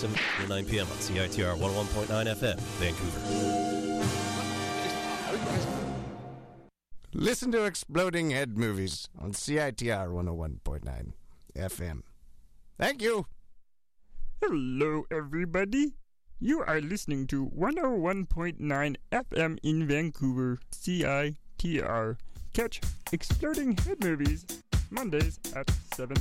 7 to 9 p.m. on CITR 101.9 FM, Vancouver. Listen to Exploding Head Movies on CITR 101.9 FM. Thank you. Hello, everybody. You are listening to 101.9 FM in Vancouver, CITR. Catch Exploding Head Movies Mondays at 7.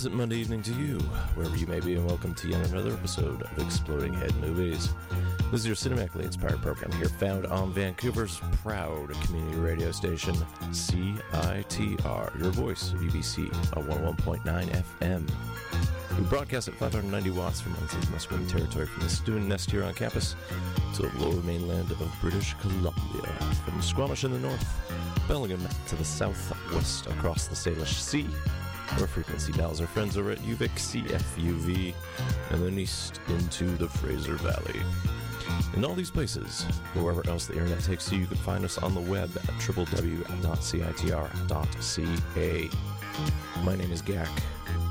Pleasant Monday evening to you, wherever you may be, and welcome to yet another episode of Exploding Head Movies. This is your cinematically inspired program here, found on Vancouver's proud community radio station, CITR, your voice of UBC on 101.9 FM. We broadcast at 590 watts from unceded Musqueam territory from the student nest here on campus to the lower mainland of British Columbia, from Squamish in the north, Bellingham to the southwest across the Salish Sea, where frequency dials our friends over at UVic CFUV, and then east into the Fraser Valley. In all these places, or wherever else the internet takes you, you can find us on the web at www.citr.ca. My name is Gak,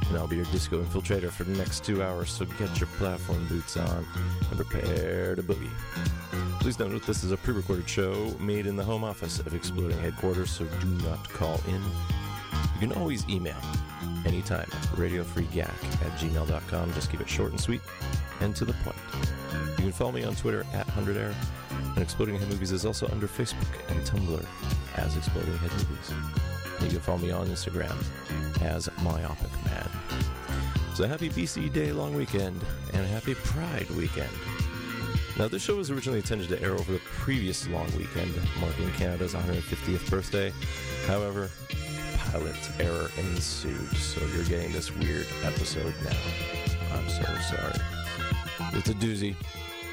and I'll be your disco infiltrator for the next two hours, so get your platform boots on and prepare to boogie. Please note that this is a pre recorded show made in the home office of Exploding Headquarters, so do not call in. You can always email anytime at radiofreegak at gmail.com. Just keep it short and sweet and to the point. You can follow me on Twitter at 100air, and Exploding Head Movies is also under Facebook and Tumblr as Exploding Head Movies. And you can follow me on Instagram as Myopic Man. So happy BC Day long weekend and happy Pride weekend. Now, this show was originally intended to air over the previous long weekend, marking Canada's 150th birthday. However, pilot error ensued, so you're getting this weird episode now. I'm so sorry. It's a doozy.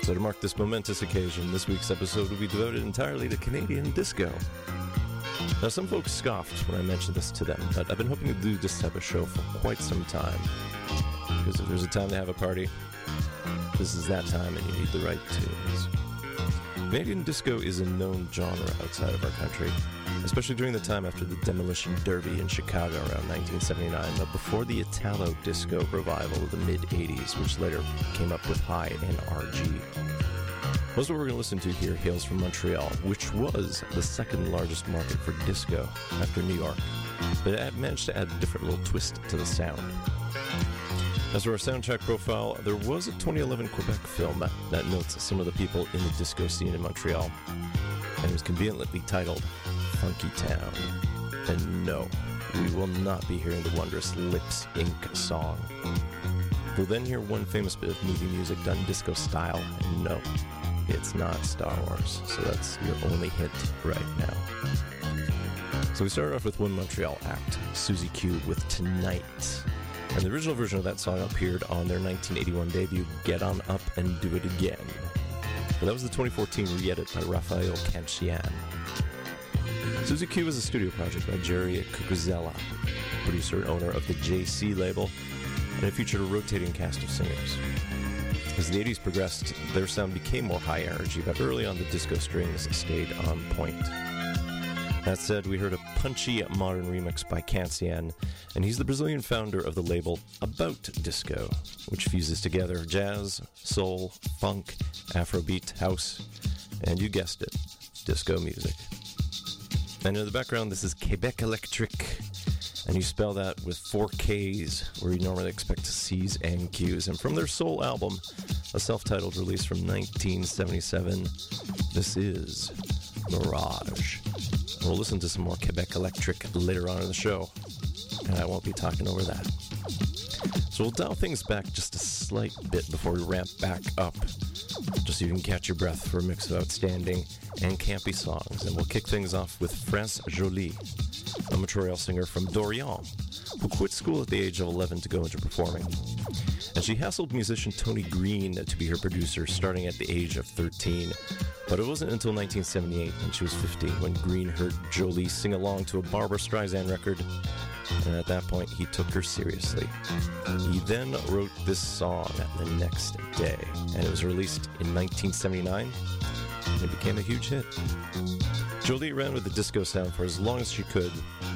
So, to mark this momentous occasion, this week's episode will be devoted entirely to Canadian disco. Now, some folks scoffed when I mentioned this to them, but I've been hoping to do this type of show for quite some time. Because if there's a time to have a party, this is that time and you need the right tunes. Canadian disco is a known genre outside of our country, especially during the time after the Demolition Derby in Chicago around 1979, but before the Italo disco revival of the mid 80s, which later came up with high NRG. Most of what we're going to listen to here hails from Montreal, which was the second largest market for disco after New York, but it managed to add a different little twist to the sound. As for our soundtrack profile, there was a 2011 Quebec film that, notes some of the people in the disco scene in Montreal, and it was conveniently titled Funkytown. And no, we will not be hearing the wondrous Lips Inc. song. We'll then hear one famous bit of movie music done disco style, and no, it's not Star Wars, so that's your only hint right now. So we started off with one Montreal act, Suzy Q with Tonight. And the original version of that song appeared on their 1981 debut, Get On Up and Do It Again. But that was the 2014 re-edit by Rafael Cancian. Suzy Q was a studio project by Jerry Cucuzella, producer and owner of the JC label, and it featured a rotating cast of singers. As the 80s progressed, their sound became more high energy, but early on the disco strings stayed on point. That said, we heard a punchy modern remix by Cancian, and he's the Brazilian founder of the label About Disco, which fuses together jazz, soul, funk, afrobeat, house, and you guessed it, disco music. And in the background, this is Kébekélektrik, and you spell that with four Ks, where you normally expect C's and Q's. And from their sole album, a self titled release from 1977, this is Mirage. We'll listen to some more Kébekélektrik later on in the show, and I won't be talking over that. So we'll dial things back just a slight bit before we ramp back up, just so you can catch your breath for a mix of outstanding and campy songs. And we'll kick things off with France Joli, a Montreal singer from Dorion, who quit school at the age of 11 to go into performing. And she hassled musician Tony Green to be her producer starting at the age of 13. But it wasn't until 1978, when she was 15, when Green heard Joli sing along to a Barbra Streisand record, and at that point he took her seriously. He then wrote this song the next day, and it was released in 1979, and it became a huge hit. Joli ran with the disco sound for as long as she could,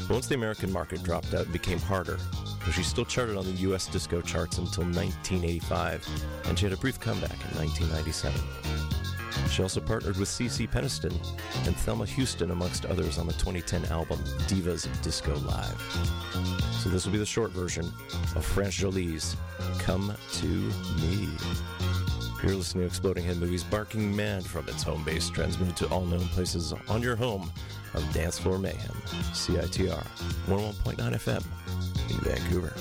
but once the American market dropped out, it became harder. She still charted on the US disco charts until 1985, and she had a brief comeback in 1997. She also partnered with CeCe Peniston and Thelma Houston, amongst others, on the 2010 album Divas Disco Live. So this will be the short version of France Joli's Come to Me. You're listening to Exploding Head Movies, barking mad from its home base, transmitted to all known places on your home of Dance Floor Mayhem, CITR 101.9 FM in Vancouver.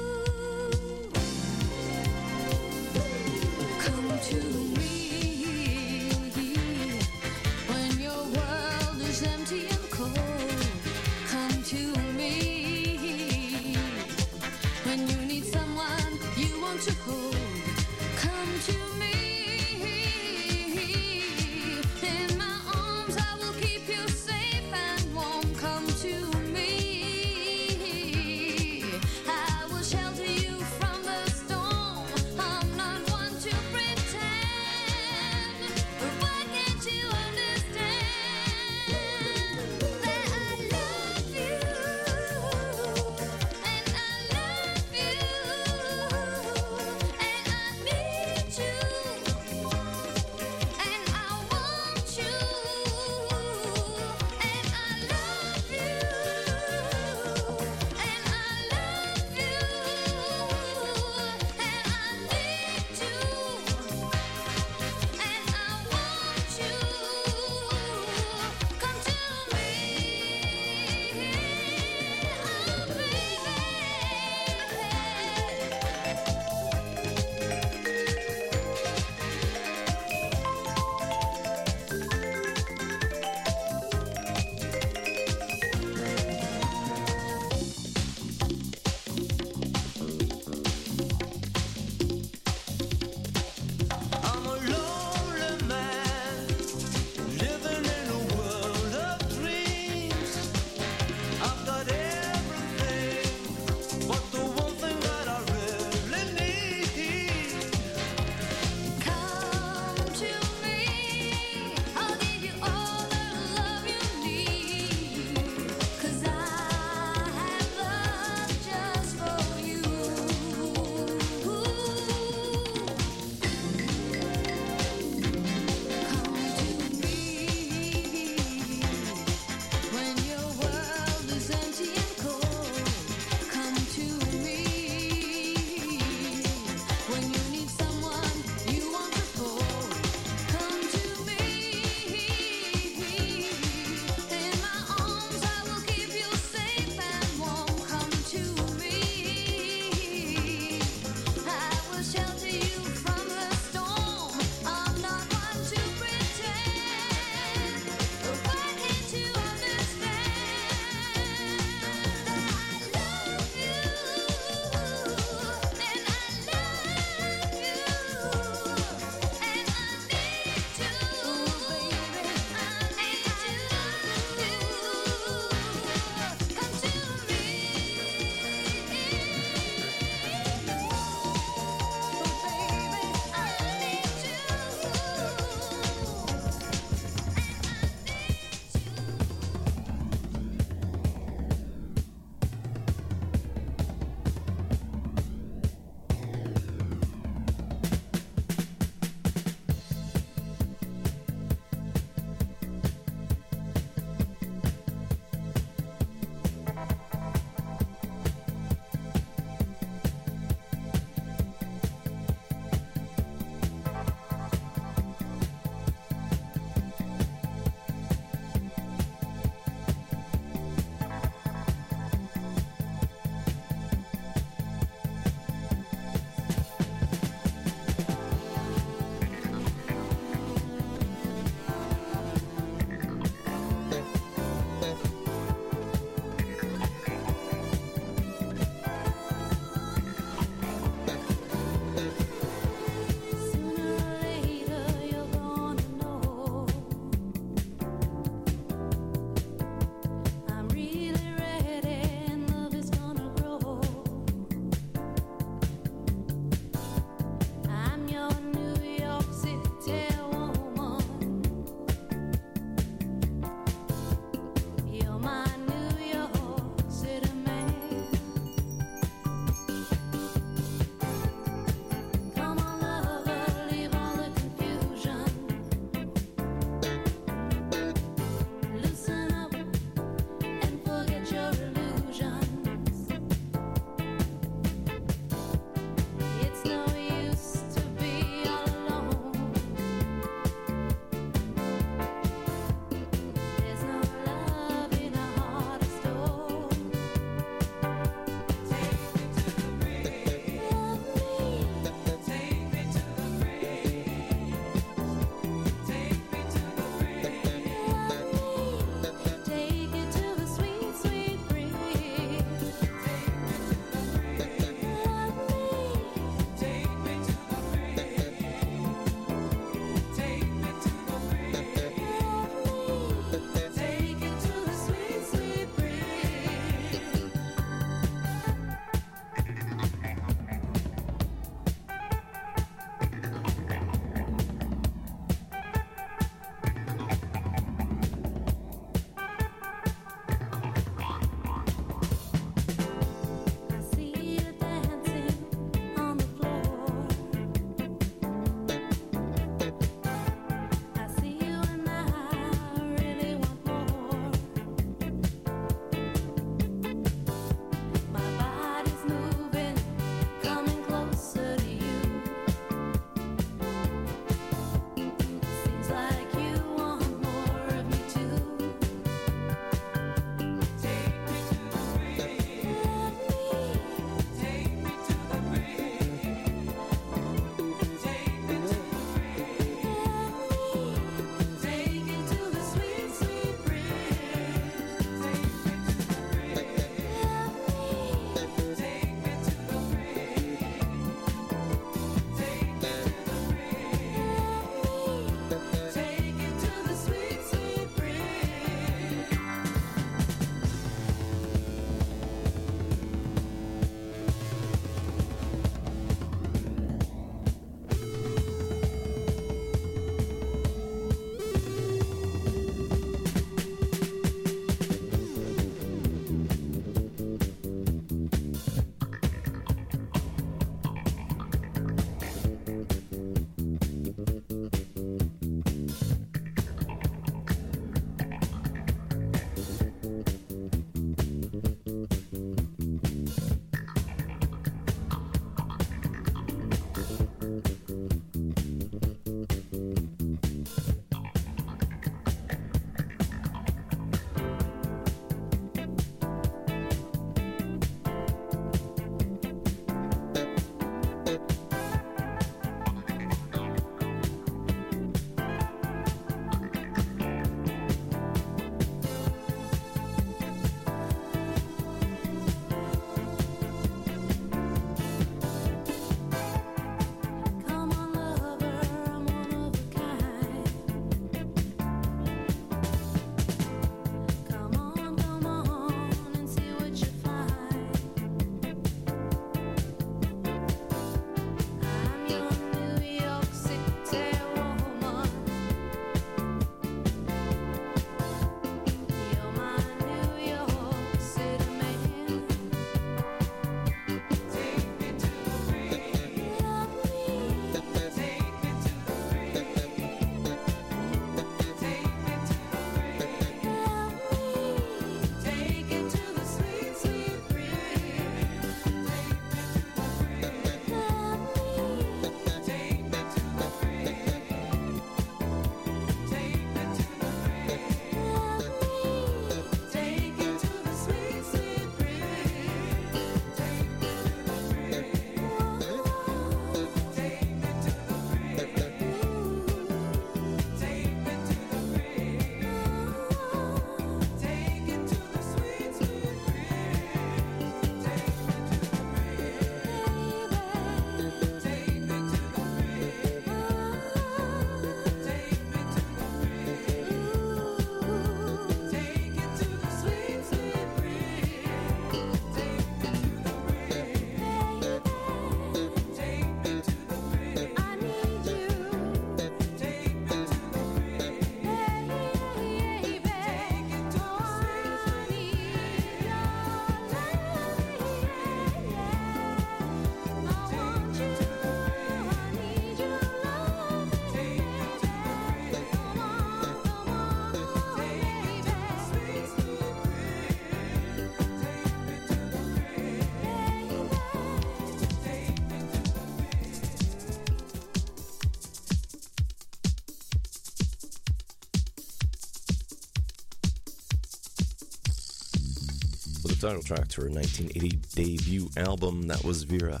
Title track to her 1980 debut album. That was Vera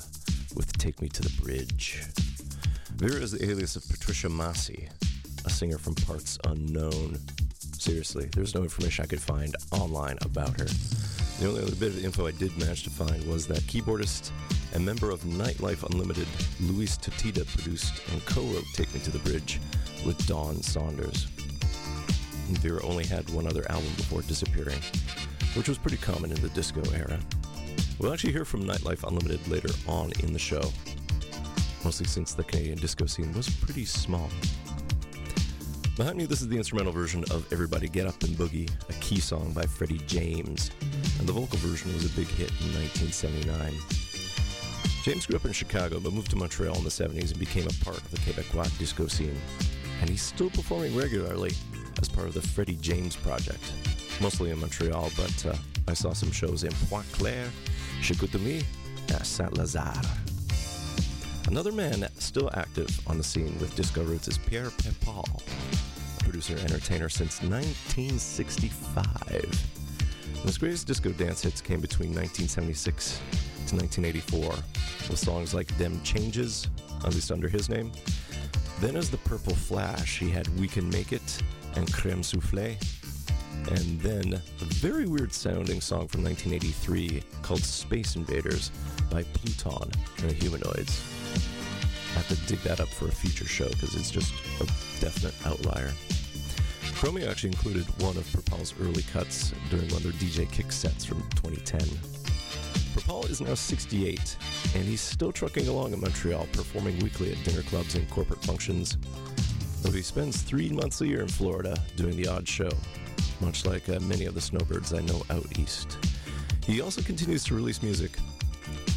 with Take Me to the Bridge. Vera is the alias of Patricia Massey, a singer from parts unknown. Seriously, there's no information I could find online about her. The only other bit of info I did manage to find was that keyboardist and member of Nightlife Unlimited, Luis Totita, produced and co wrote Take Me to the Bridge with Dawn Saunders. Vera only had one other album before disappearing, which was pretty common in the disco era. We'll actually hear from Nightlife Unlimited later on in the show, mostly since the Canadian disco scene was pretty small. Behind me, this is the instrumental version of Everybody Get Up and Boogie, a key song by Freddie James, and the vocal version was a big hit in 1979. James grew up in Chicago but moved to Montreal in the 70s and became a part of the Quebecois disco scene, and he's still performing regularly as part of the Freddie James Project, mostly in Montreal, but uh, I saw some shows in Pointe Claire, Chicoutimi, and Saint Lazare. Another man still active on the scene with disco roots is Pierre Perpall, a producer and entertainer since 1965. And his greatest disco dance hits came between 1976 to 1984, with songs like Them Changes, at least under his name. Then, as the Purple Flash, he had We Can Make It and Creme Soufflé. And then a very weird sounding song from 1983 called Space Invaders by Pluton and the Humanoids. I have to dig that up for a future show because it's just a definite outlier. Chromeo actually included one of Perpall's early cuts during one of their DJ kick sets from 2010. Perpal is now 68, and he's still trucking along in Montreal, performing weekly at dinner clubs and corporate functions. Though he spends three months a year in Florida doing the odd show, much like uh, many of the snowbirds I know out east. He also continues to release music,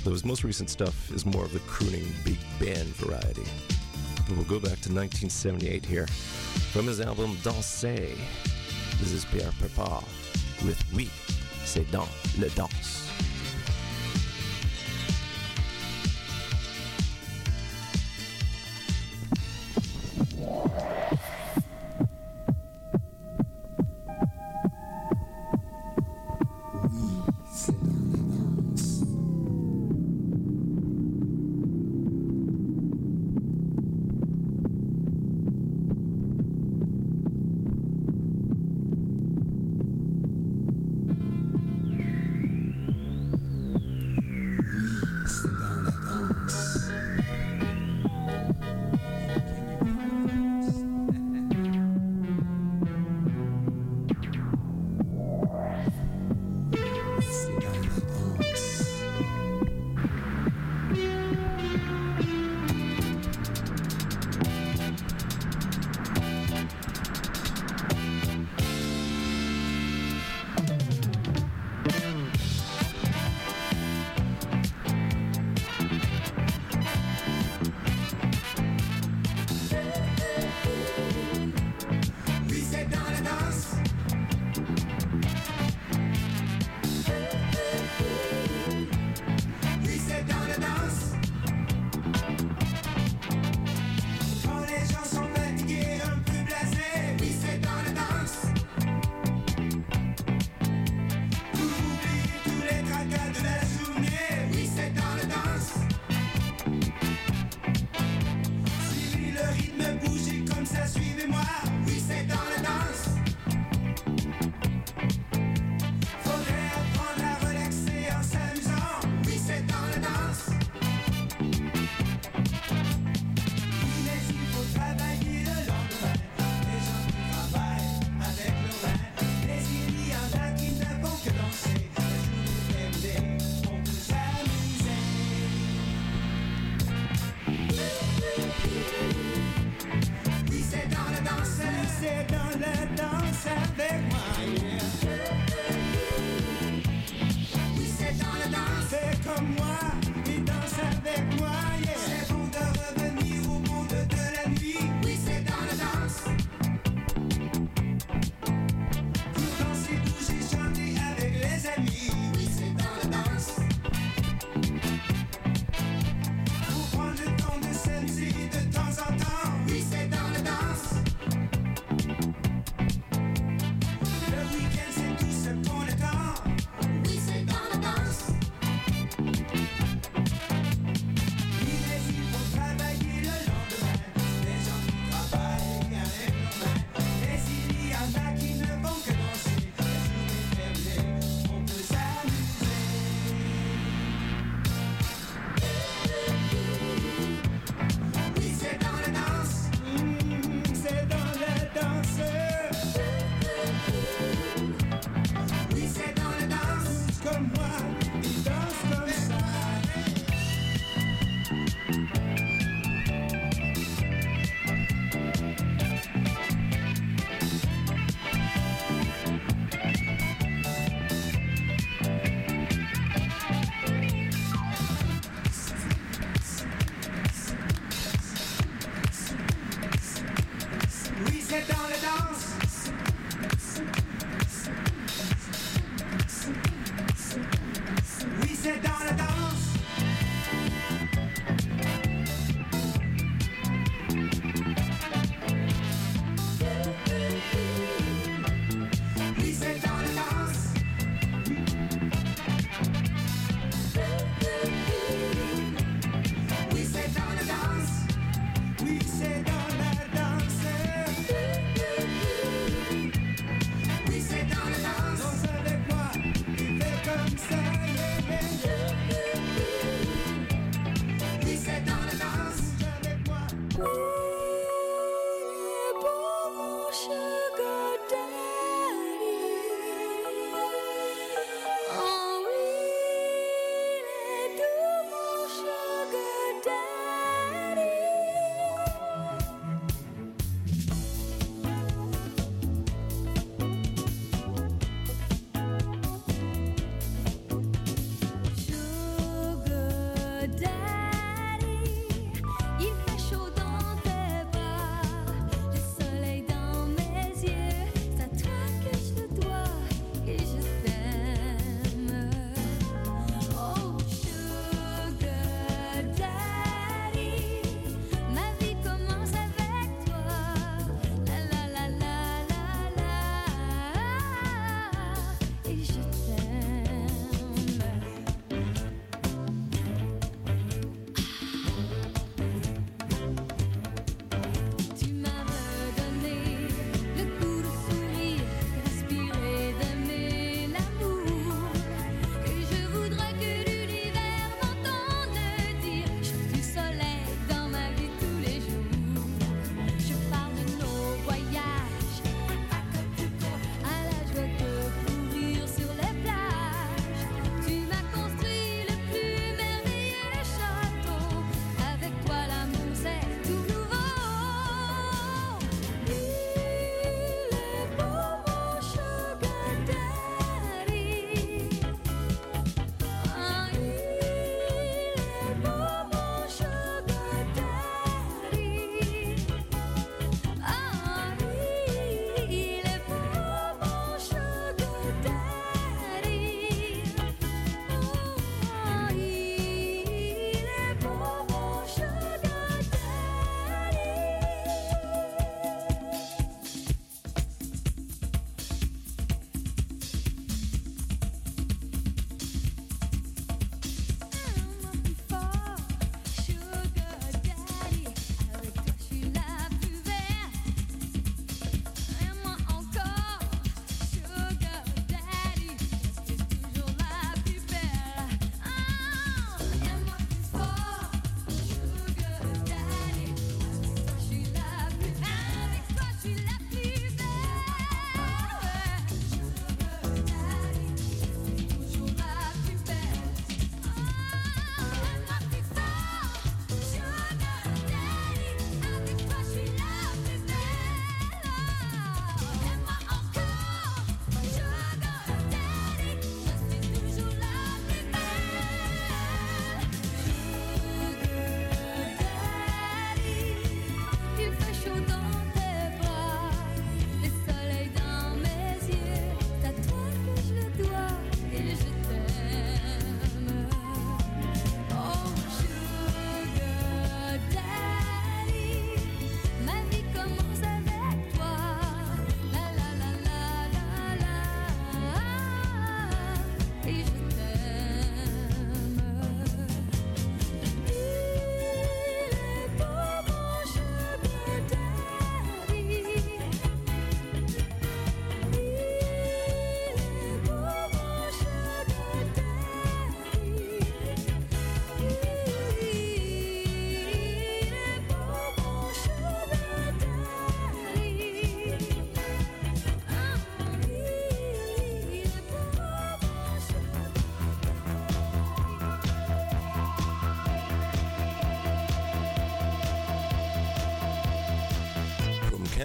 though his most recent stuff is more of the crooning big band variety. But we'll go back to 1978 here. From his album Danser, this is Pierre Perpall with Oui, c'est dans le danse.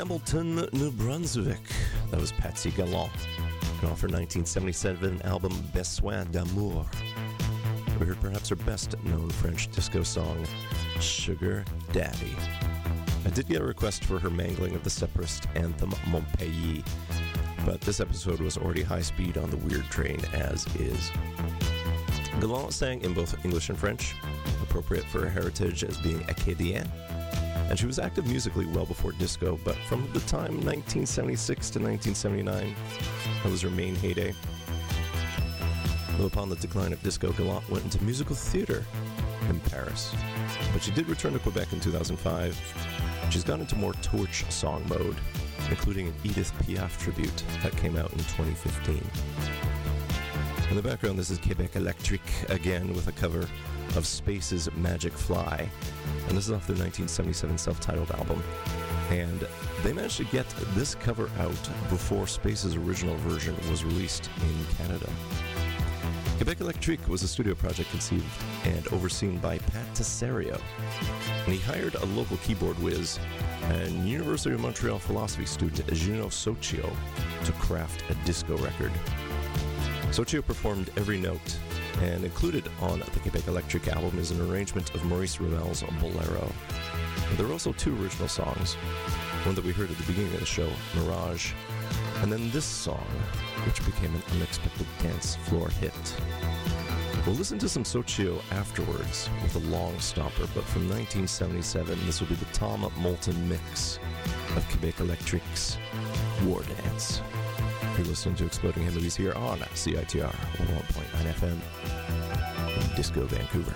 Campbellton, New Brunswick. That was Patsy Gallant. And off her 1977 album Besoin d'amour. We heard perhaps her best known French disco song, Sugar Daddy. I did get a request for her mangling of the separatist anthem Mon Pays, but this episode was already high speed on the weird train as is. Gallant sang in both English and French, appropriate for her heritage as being Acadienne, and she was active musically well before disco, but from the time 1976 to 1979, that was her main heyday. Though upon the decline of disco, Gallant went into musical theater in Paris. But she did return to Quebec in 2005. She's gone into more torch song mode, including an Edith Piaf tribute that came out in 2015. In the background, this is Kébekélektrik again with a cover of Space's Magic Fly. And this is off their 1977 self titled album. And they managed to get this cover out before Space's original version was released in Canada. Kébekélektrik was a studio project conceived and overseen by Pat Deserio. And he hired a local keyboard whiz and University of Montreal philosophy student Gino Soccio to craft a disco record. Soccio performed every note, and included on the Kébekélektrik album is an arrangement of Maurice Ravel's Bolero. There are also two original songs, one that we heard at the beginning of the show, Mirage, and then this song, which became an unexpected dance floor hit. We'll listen to some Soccio afterwards with a long stopper, but from 1977, this will be the Tom Moulton mix of Kébekélektrik's War Dance. You're listening to Exploding Head Movies here on CITR 101.9 FM Disco Vancouver.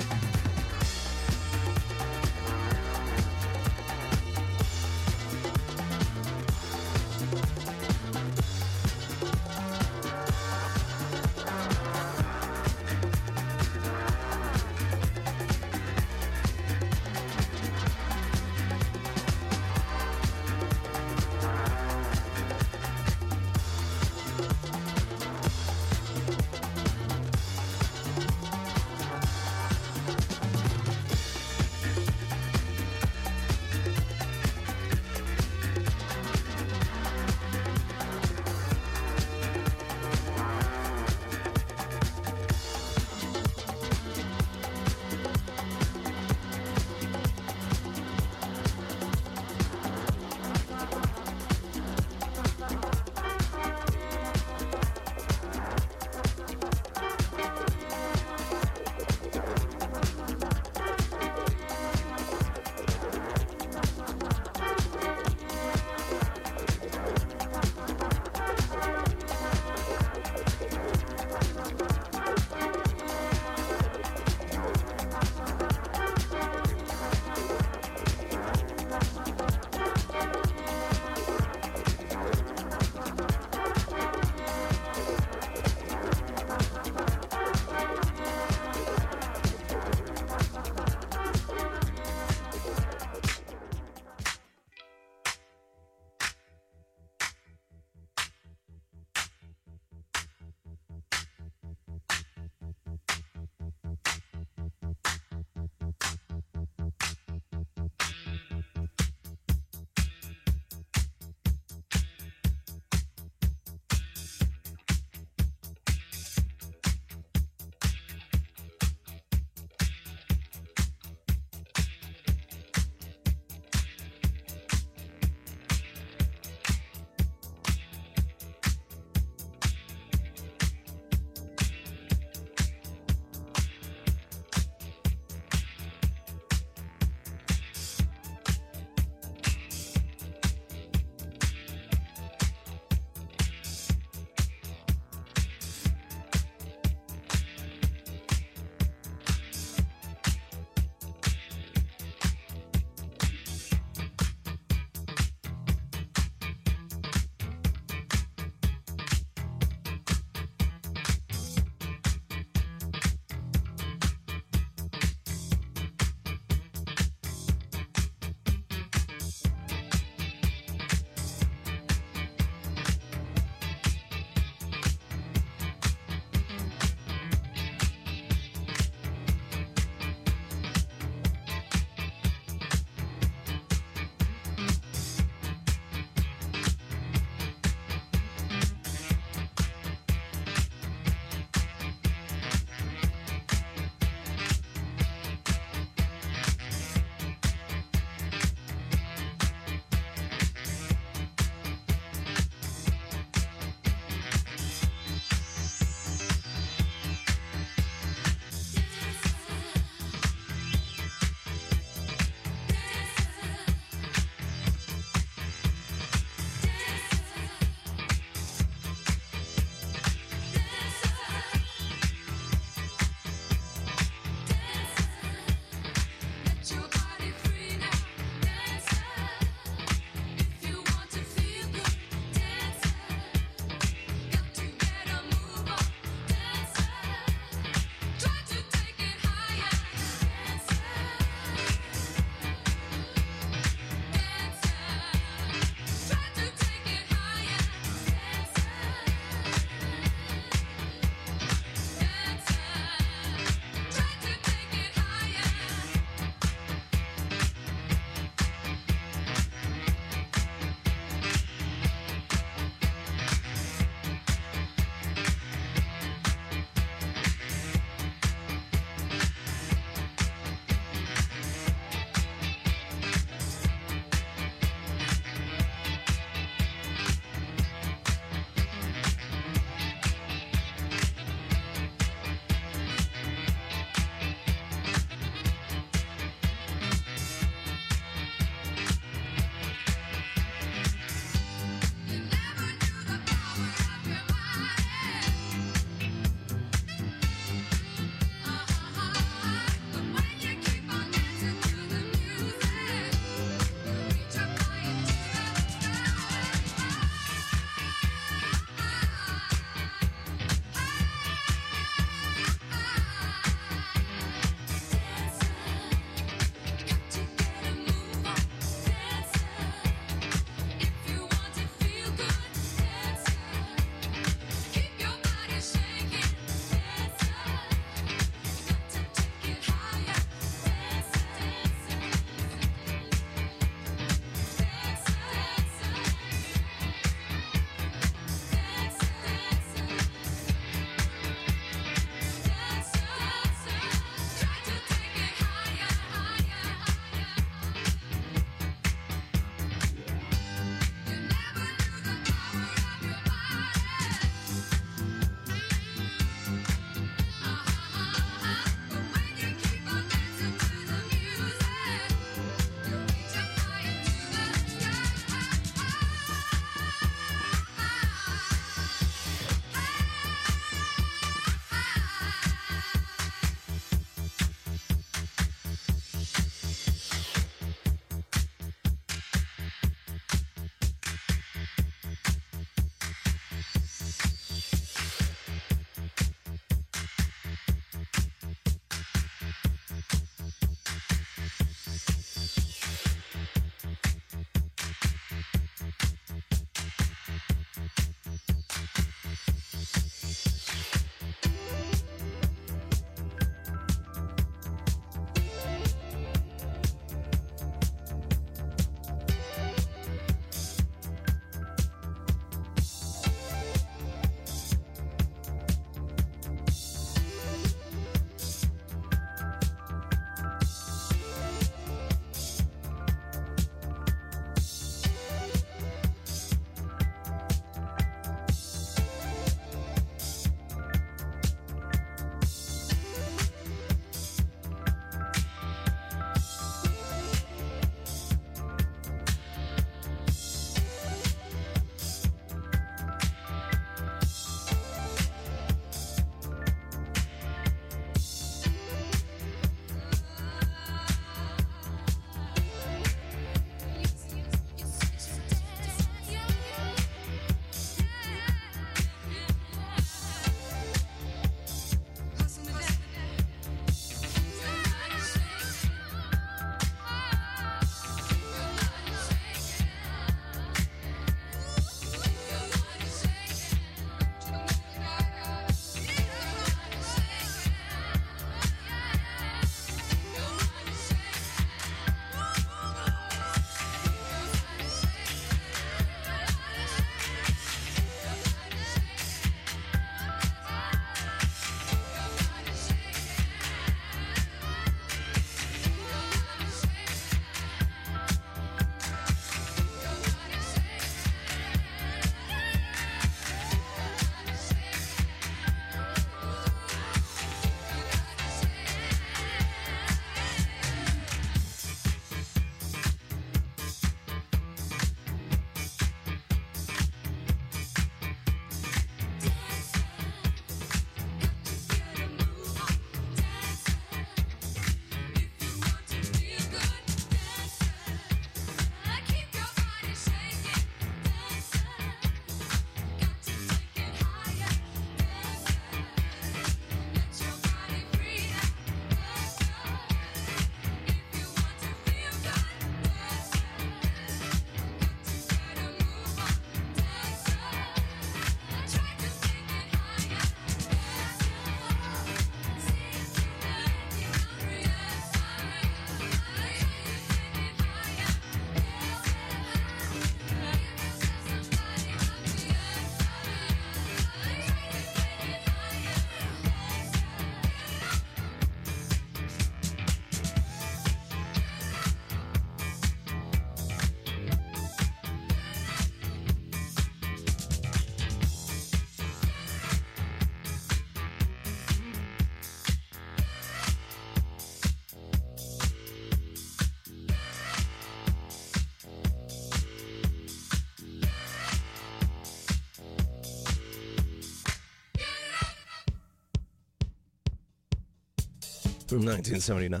From 1979,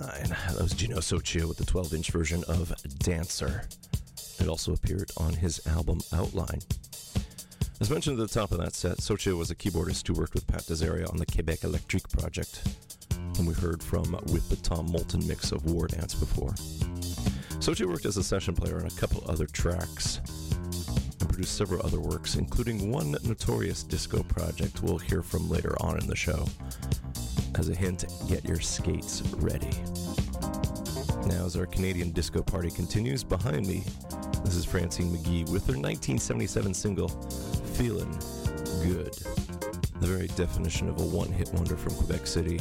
that was Gino Soccio with the 12 inch version of Dancer. It also appeared on his album Outline. As mentioned at the top of that set, Soccio was a keyboardist who worked with Pat Deserio on the Kébekélektrik project, and we heard from with the Tom Moulton mix of War Dance before. Soccio worked as a session player on a couple other tracks and produced several other works, including one notorious disco project we'll hear from later on in the show. As a hint, get your skates ready. Now, as our Canadian disco party continues, behind me, this is Francine McGee with her 1977 single, Feelin' Good. The very definition of a one hit wonder from Quebec City,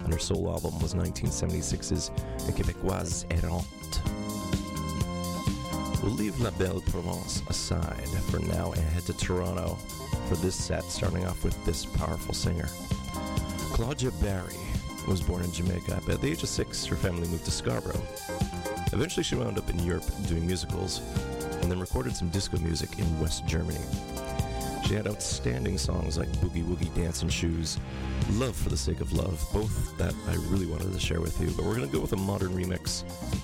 and her solo album was 1976's Québécoise Errante. We'll leave La Belle Provence aside for now and head to Toronto for this set, starting off with this powerful singer. Claudja Barry was born in Jamaica, but at the age of six, her family moved to Scarborough. Eventually, she wound up in Europe doing musicals and then recorded some disco music in West Germany. She had outstanding songs like Boogie Woogie Dancing Shoes, Love for the Sake of Love, both that I really wanted to share with you. But we're going to go with a modern remix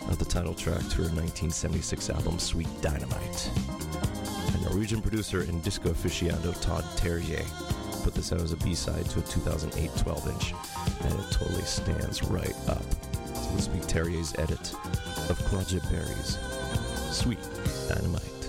of the title track to her 1976 album, Sweet Dynamite. A Norwegian producer and disco aficionado Todd Terje put this out as a B-side to a 2008 12-inch, and it totally stands right up. So this will be Terje's edit of Claudja Barry's Sweet Dynamite.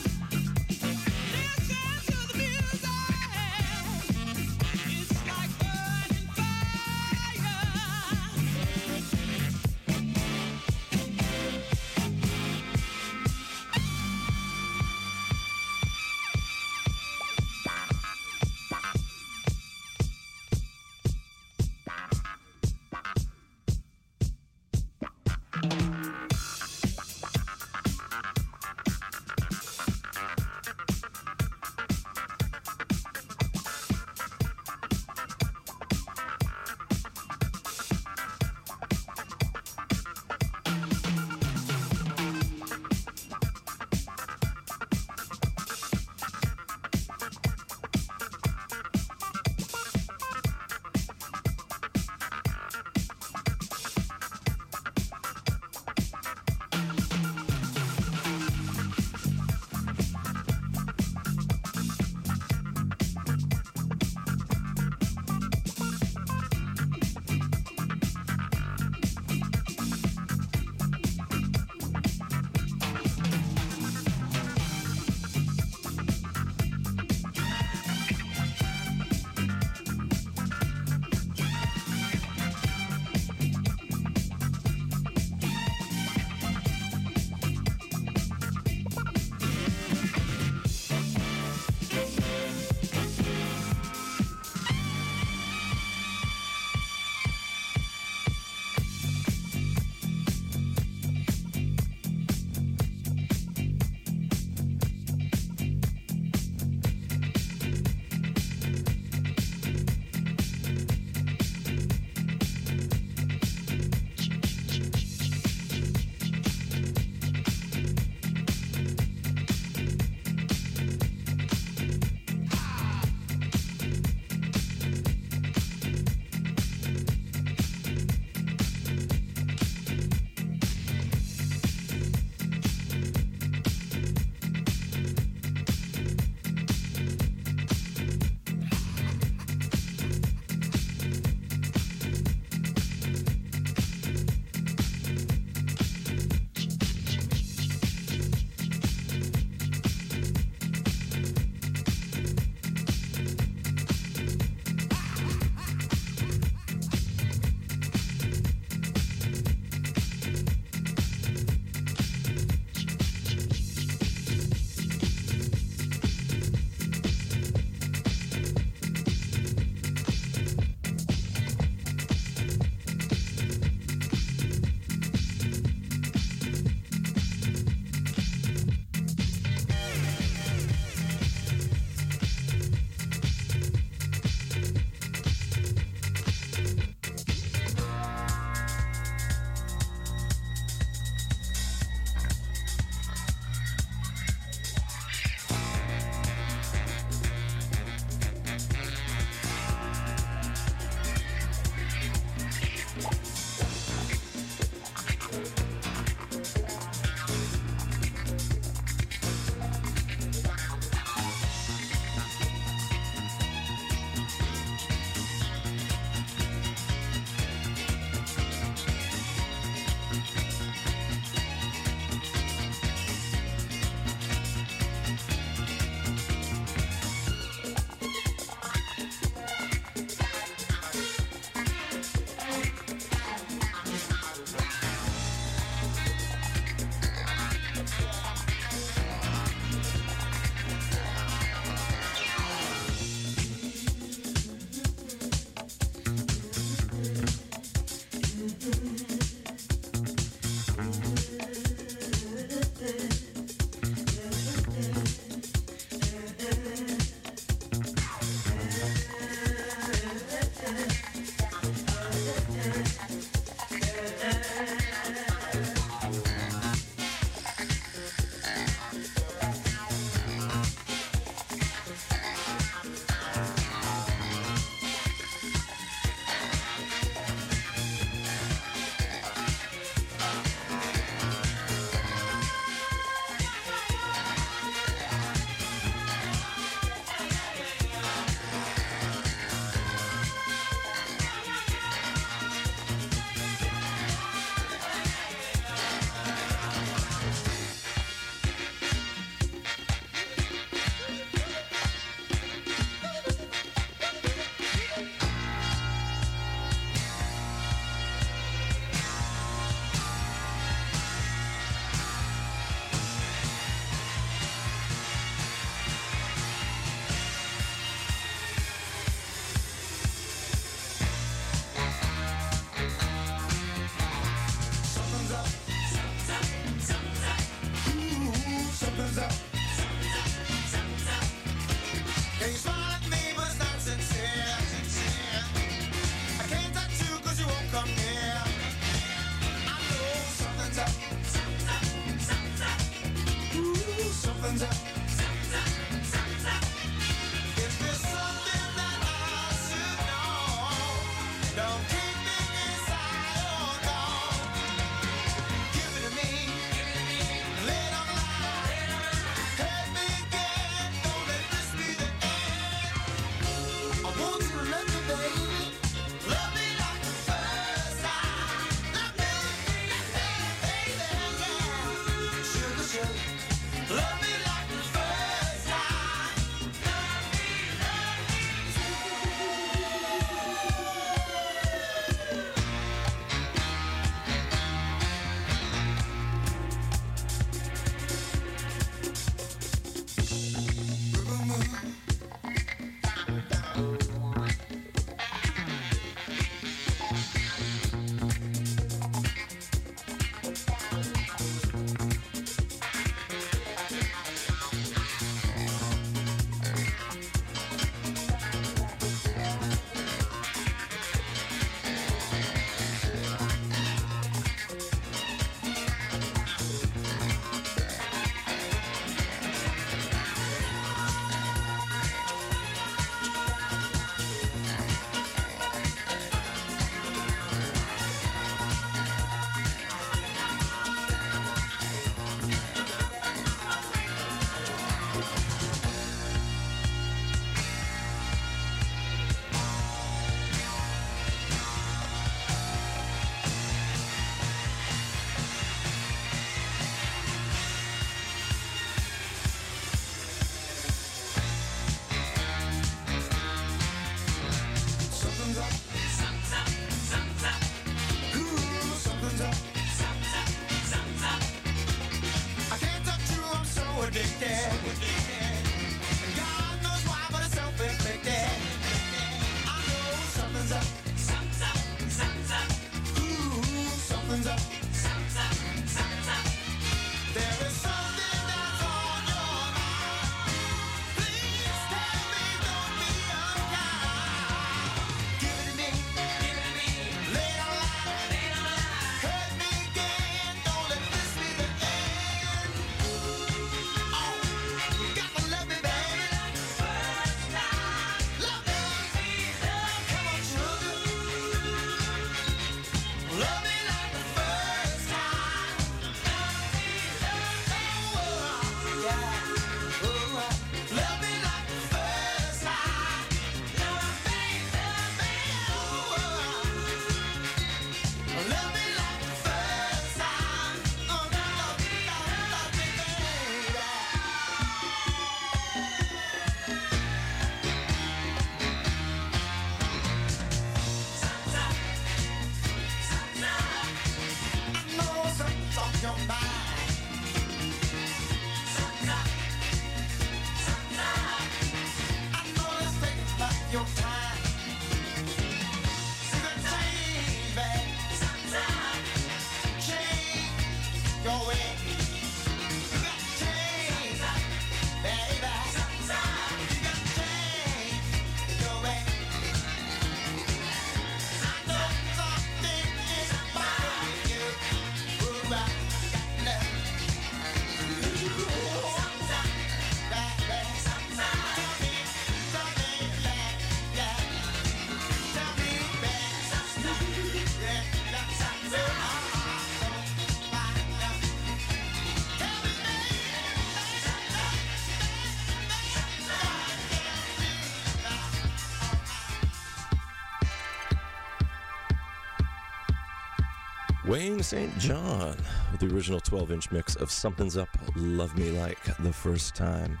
Wayne St. John with the original 12 inch mix of Something's Up, Love Me Like the First Time.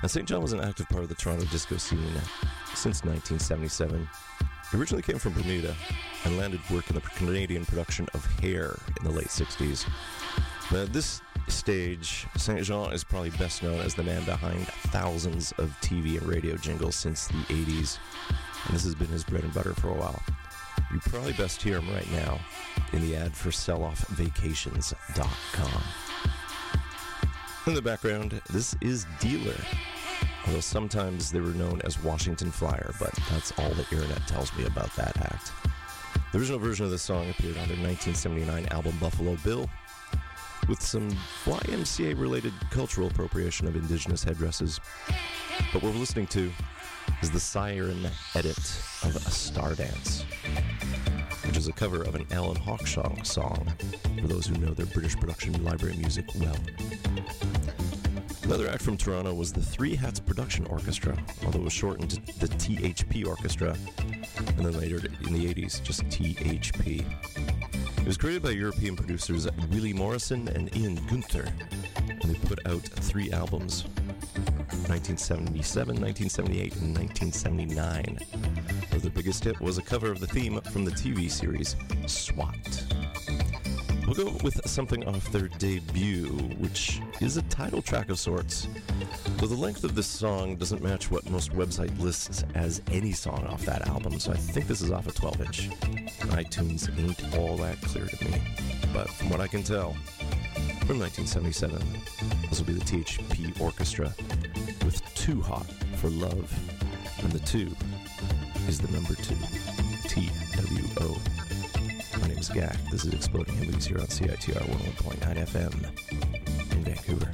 Now, St. John was an active part of the Toronto disco scene since 1977. He originally came from Bermuda and landed work in the Canadian production of Hair in the late 60s. But at this stage, St. Jean is probably best known as the man behind thousands of TV and radio jingles since the 80s, and this has been his bread and butter for a while. You probably best hear him right now in the ad for selloffvacations.com. In the background, this is Dealer, although sometimes they were known as Washington Flyer, but that's all the internet tells me about that act. The original version of the song appeared on their 1979 album Buffalo Bill. with some YMCA related cultural appropriation of indigenous headdresses. But what we're listening to is the Siren edit of A Star Dance, which is a cover of an Alan Hawkshaw song, for those who know their British production library music well. Another act from Toronto was the Three Hats Production Orchestra, although it was shortened to the THP Orchestra, and then later in the 80s, just THP. It was created by European producers Willie Morrison and Ian Gunther, and they put out three albums 1977, 1978, and 1979. Their biggest hit was a cover of the theme from the TV series SWAT. We'll go with something off their debut, which is a title track of sorts. Though the length of this song doesn't match what most website lists as any song off that album, so I think this is off a 12 inch. iTunes ain't all that clear to me. But from what I can tell, from 1977, this will be the THP Orchestra with Too Hot for Love. And the two is the number two, T W O. My name is Gak. This is Exploding Hillbillies here on CITR 101.9 FM in Vancouver.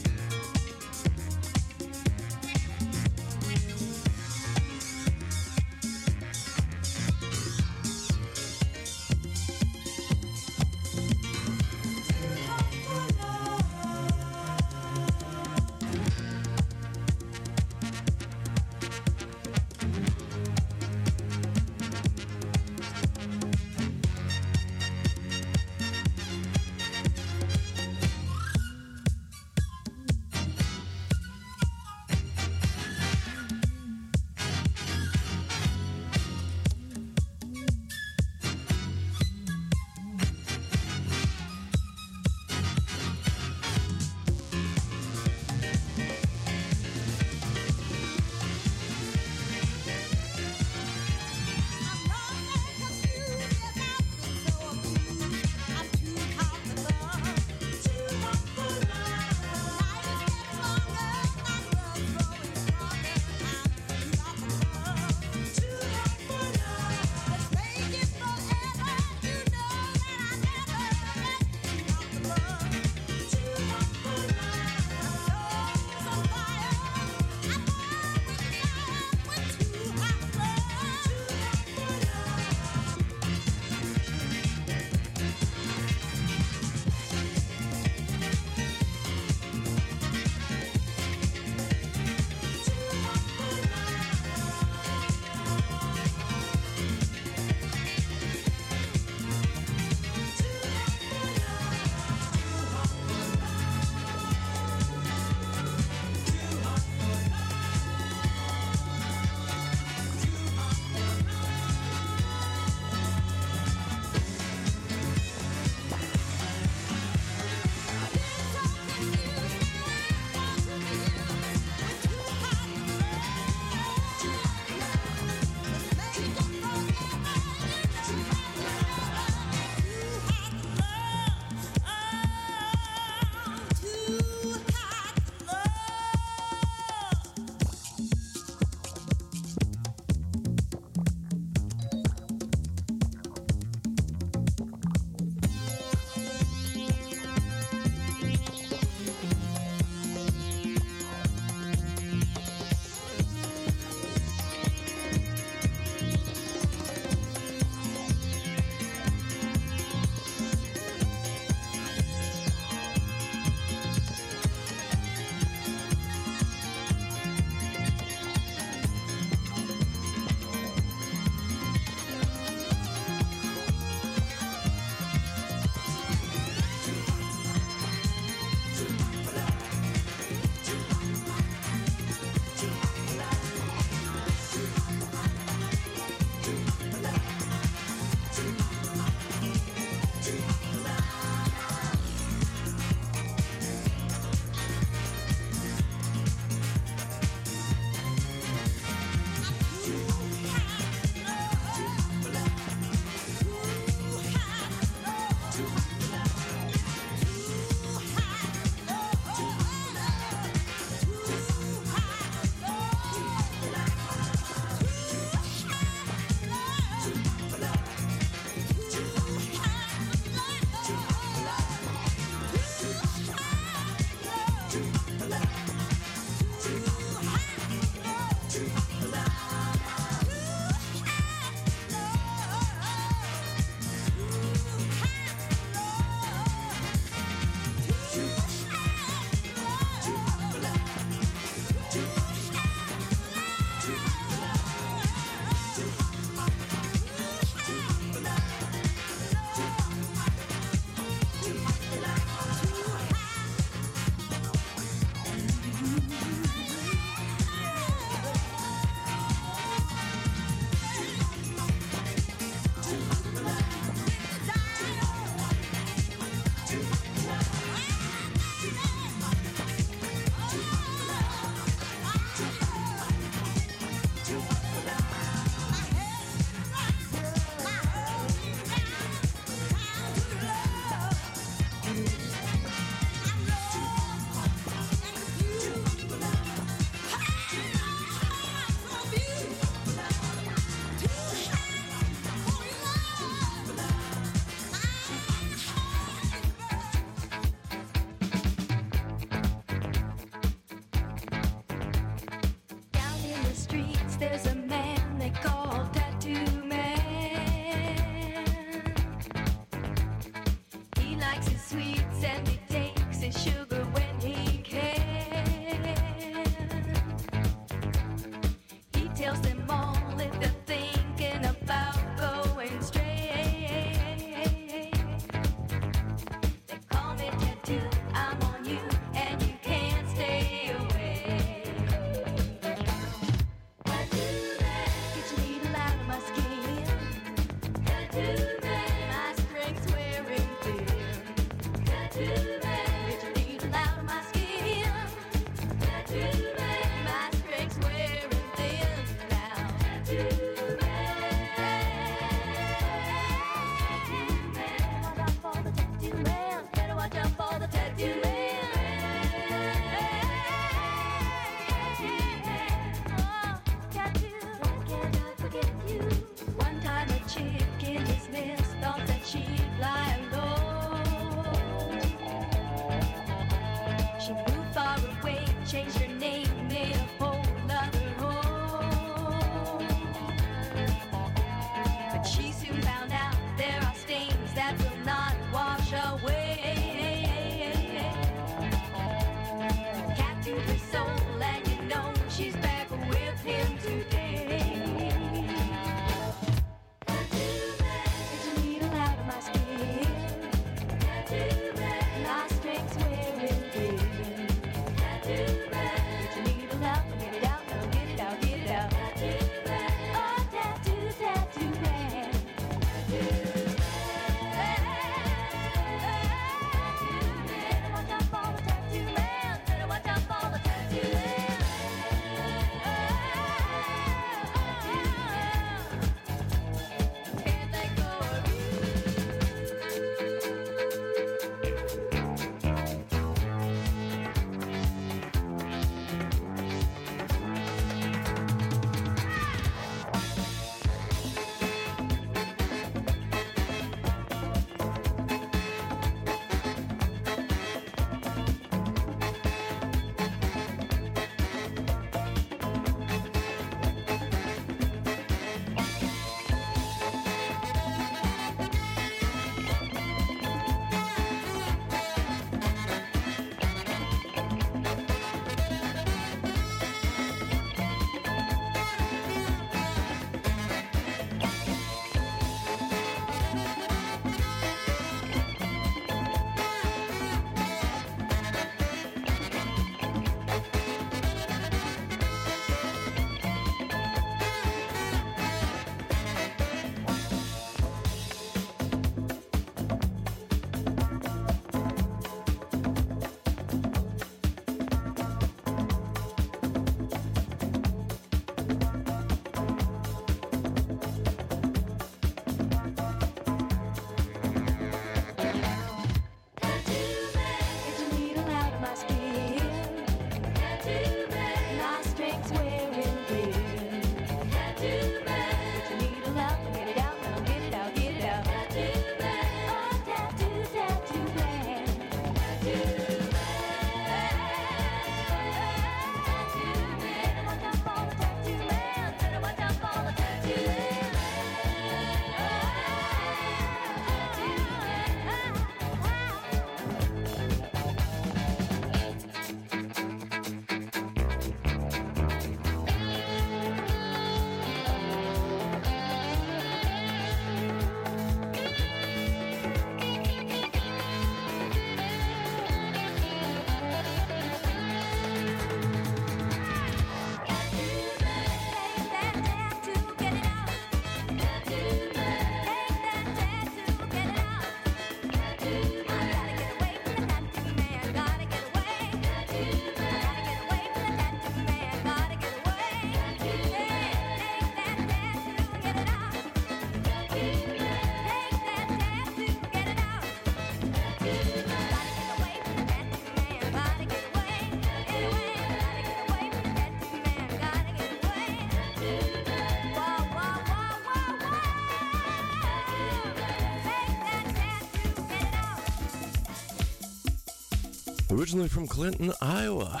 Originally from Clinton, Iowa.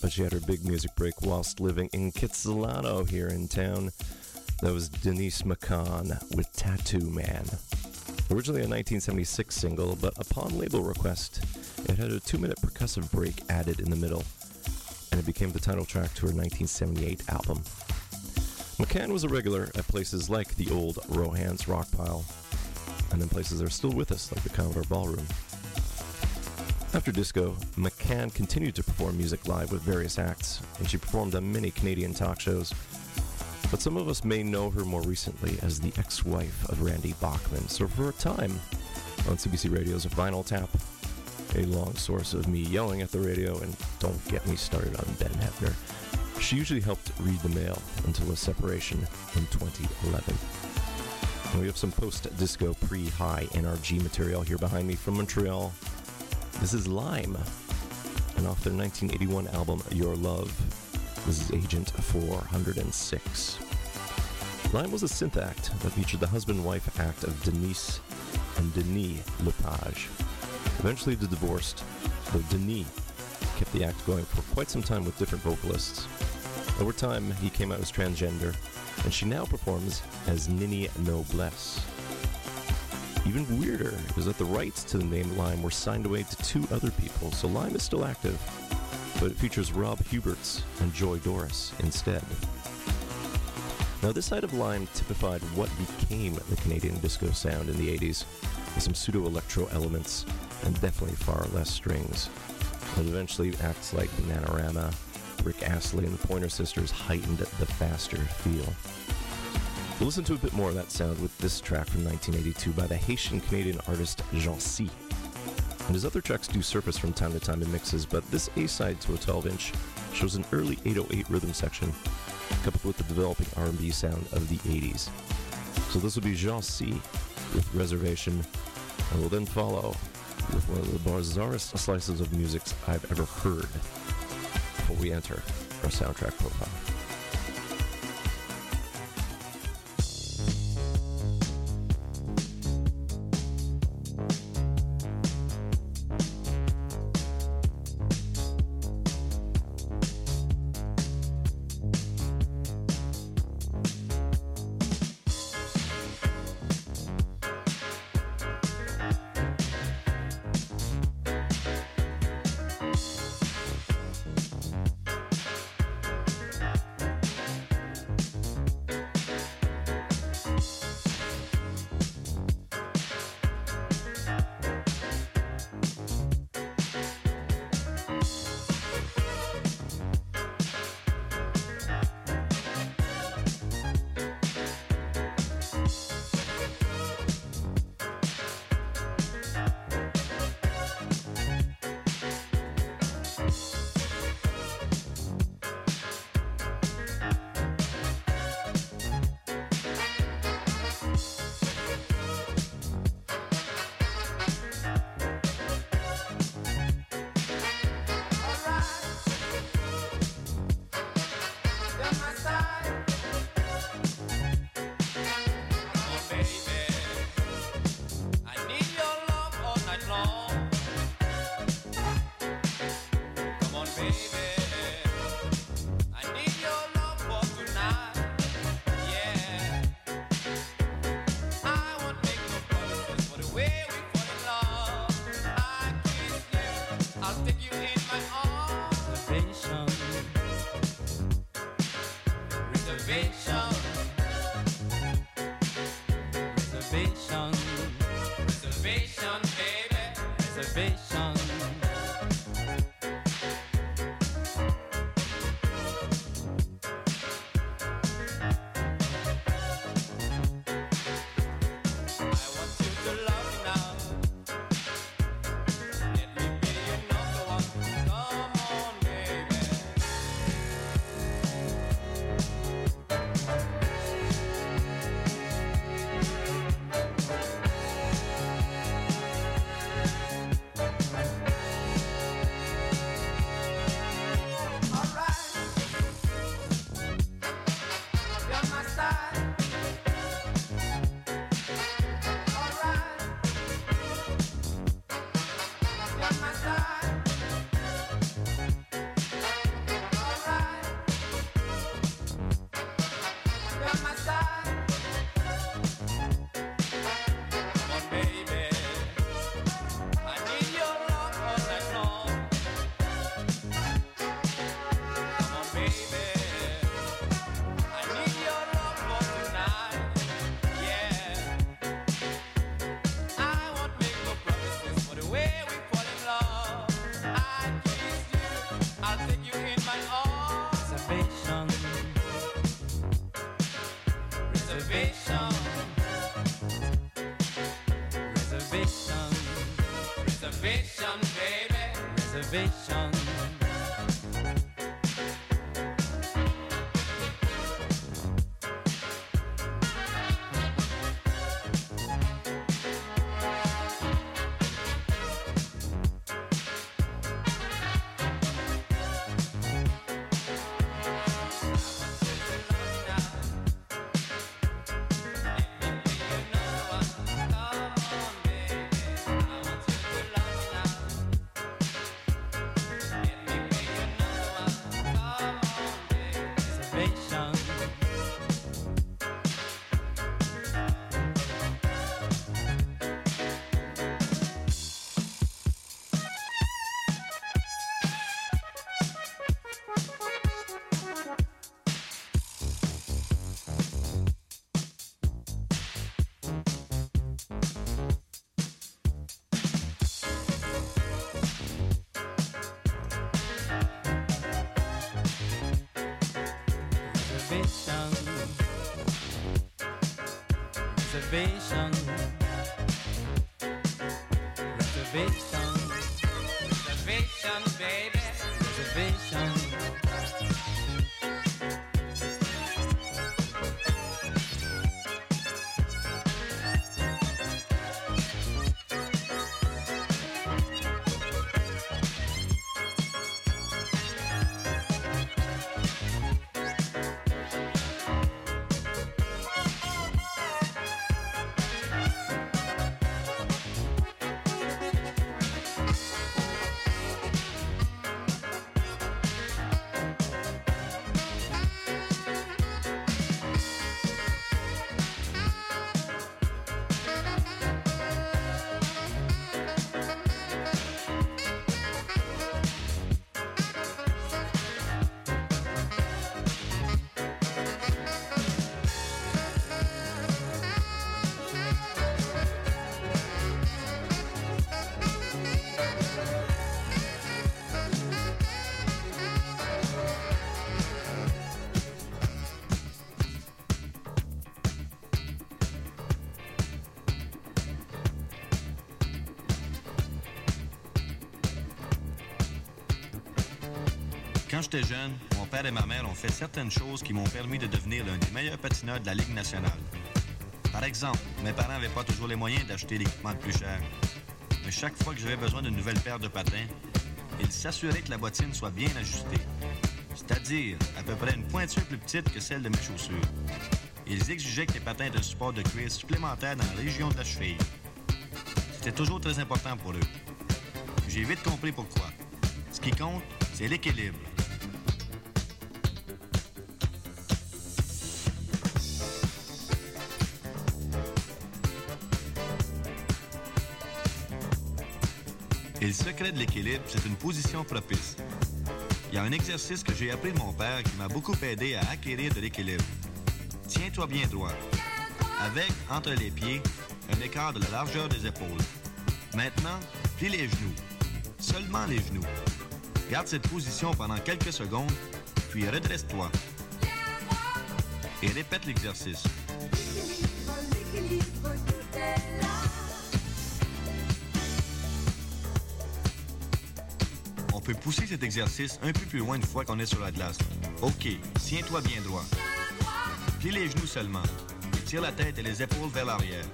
But she had her big music break whilst living in Kitsilano here in town. That was Denise McCann with Tattoo Man. Originally a 1976 single, but upon label request, it had a two minute percussive break added in the middle, and it became the title track to her 1978 album. McCann was a regular at places like the old Rohan's Rock Pile, and then places that are still with us, like the Commodore Ballroom. After disco, McCann continued to perform music live with various acts, and she performed on many Canadian talk shows. But some of us may know her more recently as the ex wife of Randy Bachman. So, for a time, on CBC Radio's Vinyl Tap, a long source of me yelling at the radio, and don't get me started on Ben Hefner, she usually helped read the mail until a separation in 2011. And we have some post disco pre high NRG material here behind me from Montreal. This is Lime, and off their 1981 album Your Love. This is Agent 406. Lime was a synth act that featured the husband wife act of Denise and Denis Lepage. Eventually, they divorced, though Denis kept the act going for quite some time with different vocalists. Over time, he came out as transgender, and she now performs as Nini Noblesse. Even weirder is that the rights to the name Lime were signed away to two other people, so Lime is still active, but it features Rob Huberts and Joy Doris instead. Now, this side of Lime typified what became the Canadian disco sound in the 80s, with some pseudo electro elements and definitely far less strings. And eventually, acts like Bananarama, Rick Astley, and the Pointer Sisters heightened the faster feel. We'll listen to a bit more of that sound with this track from 1982 by the Haitian Canadian artist Jean C. And his other tracks do surface from time to time in mixes, but this A side to a 12 inch shows an early 808 rhythm section, coupled with the developing R&B sound of the 80s. So this will be Jean C with Reservation, and will then follow with one of the bizarrest slices of music I've ever heard before we enter our soundtrack profile. Reservation, Reservation. reservation, baby. Reservation. J'étais jeune, mon père et ma mère ont fait certaines choses qui m'ont permis de devenir l'un des meilleurs patineurs de la Ligue nationale. Par exemple, mes parents n'avaient pas toujours les moyens d'acheter l'équipement le plus cher. Mais chaque fois que j'avais besoin d'une nouvelle paire de patins, ils s'assuraient que la bottine soit bien ajustée. C'est-à-dire à peu près une pointure plus petite que celle de mes chaussures. Ils exigeaient que les patins un support de cuir supplémentaire dans la région de la cheville. C'était toujours très important pour eux. J'ai vite compris pourquoi. Ce qui compte, c'est l'équilibre. Et le secret de l'équilibre, c'est une position propice. Il y a un exercice que j'ai appris de mon père qui m'a beaucoup aidé à acquérir de l'équilibre. Tiens-toi bien droit. Avec, entre les pieds, un écart de la largeur des épaules. Maintenant, plie les genoux. Seulement les genoux. Garde cette position pendant quelques secondes, puis redresse-toi. Et répète l'exercice. Peut pousser cet exercice un peu plus loin une fois qu'on est sur la glace. OK, tiens-toi bien droit. Plie les genoux seulement. Tire la tête et les épaules vers l'arrière.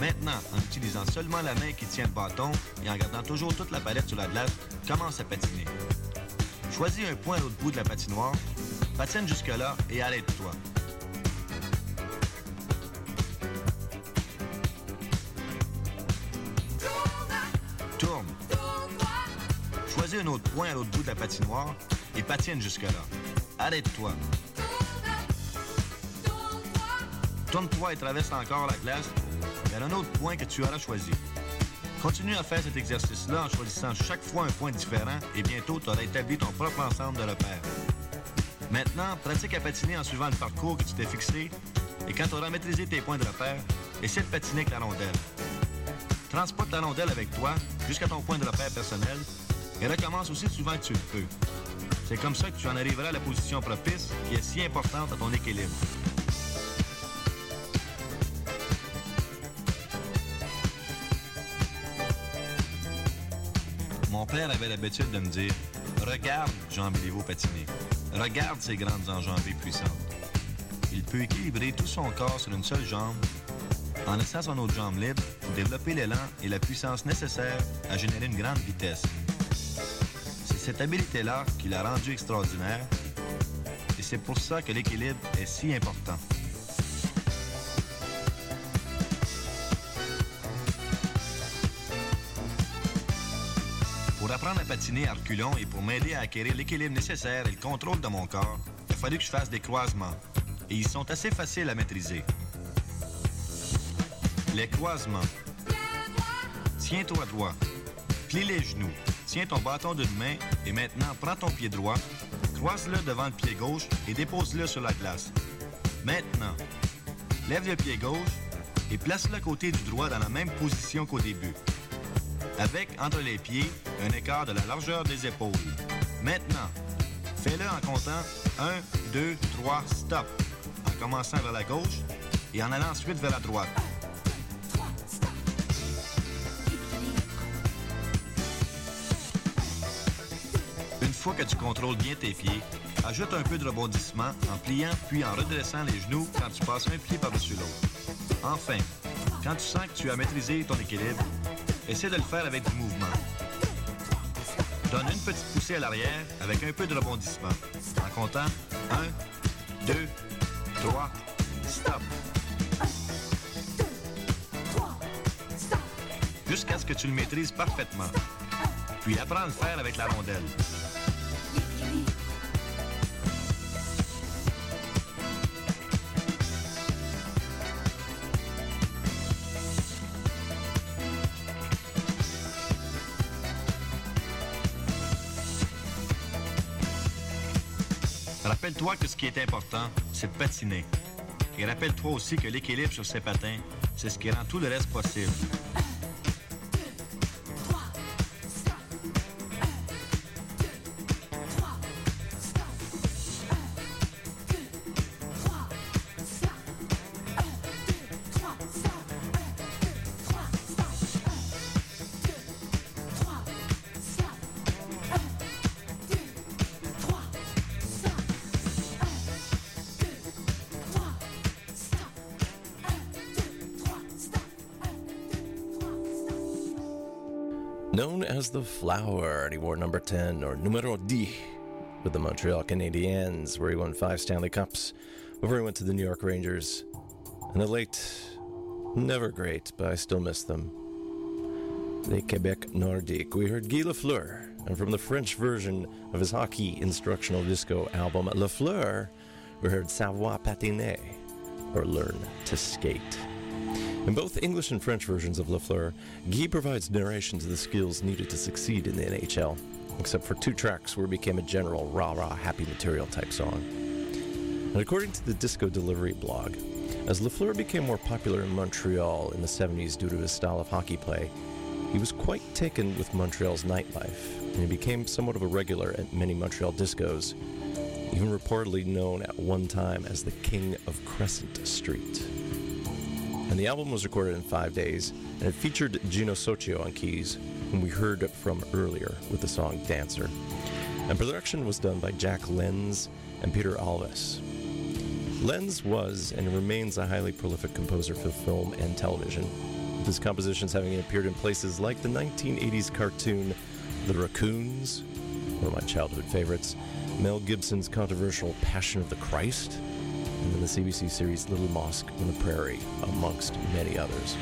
Maintenant, en utilisant seulement la main qui tient le bâton et en gardant toujours toute la palette sur la glace, commence à patiner. Choisis un point à l'autre bout de la patinoire, patine jusque-là et arrête-toi. Un autre point à l'autre bout de la patinoire et patine jusque-là. Arrête-toi. Tourne-toi et traverse encore la glace vers un autre point que tu auras choisi. Continue à faire cet exercice-là en choisissant chaque fois un point différent et bientôt tu auras établi ton propre ensemble de repères. Maintenant, pratique à patiner en suivant le parcours que tu t'es fixé et quand tu auras maîtrisé tes points de repère, essaie de patiner avec la rondelle. Transporte la rondelle avec toi jusqu'à ton point de repère personnel et recommence aussi souvent que tu le peux. C'est comme ça que tu en arriveras à la position propice qui est si importante à ton équilibre. Mon père avait l'habitude de me dire Regarde Jean Béliveau patiner. Regarde ses grandes enjambées puissantes. Il peut équilibrer tout son corps sur une seule jambe en laissant son autre jambe libre pour développer l'élan et la puissance nécessaires à générer une grande vitesse. Cette habileté-là qui l'a rendu extraordinaire et c'est pour ça que l'équilibre est si important. Pour apprendre à patiner à reculons et pour m'aider à acquérir l'équilibre nécessaire et le contrôle de mon corps, il a fallu que je fasse des croisements. Et ils sont assez faciles à maîtriser. Les croisements. Tiens-toi droit. Plie les genoux. Tiens ton bâton d'une main et maintenant prends ton pied droit, croise-le devant le pied gauche et dépose-le sur la glace. Maintenant, lève le pied gauche et place-le côté du droit dans la même position qu'au début. Avec entre les pieds un écart de la largeur des épaules. Maintenant, fais-le en comptant 1, 2, 3, stop. En commençant vers la gauche et en allant ensuite vers la droite. Fois que tu contrôles bien tes pieds, ajoute un peu de rebondissement en pliant puis en redressant les genoux quand tu passes un pied par-dessus l'autre. Enfin, quand tu sens que tu as maîtrisé ton équilibre, essaie de le faire avec du mouvement. Donne une petite poussée à l'arrière avec un peu de rebondissement. En comptant 1, 2, 3, stop. Jusqu'à ce que tu le maîtrises parfaitement. Puis apprends à le faire avec la rondelle. Rappelle-toi que ce qui est important, c'est de patiner. Et rappelle-toi aussi que l'équilibre sur ces patins, c'est ce qui rend tout le reste possible. The Flower, and he wore number 10 or numero 10 with the Montreal Canadiens, where he won five Stanley Cups before he went to the New York Rangers. And the late, never great, but I still miss them. Les Quebec Nordique. We heard Guy Lafleur, and from the French version of his hockey instructional disco album Lafleur, we heard Savoir Patiner, or Learn to Skate. In both English and French versions of Lafleur, Guy provides narration to the skills needed to succeed in the NHL, except for two tracks where it became a general rah rah happy material type song. And according to the Disco Delivery blog, as Lafleur became more popular in Montreal in the 70s due to his style of hockey play, he was quite taken with Montreal's nightlife, and he became somewhat of a regular at many Montreal discos, even reportedly known at one time as the King of Crescent Street. And the album was recorded in five days, and it featured Gino Soccio on keys, whom we heard from earlier with the song Dancer. And production was done by Jack Lenz and Peter Alves. Lenz was and remains a highly prolific composer for film and television, with his compositions having appeared in places like the 1980s cartoon The Raccoons, one of my childhood favorites, Mel Gibson's controversial Passion of the Christ, and then the CBC series Little Mosque on the Prairie, amongst many others.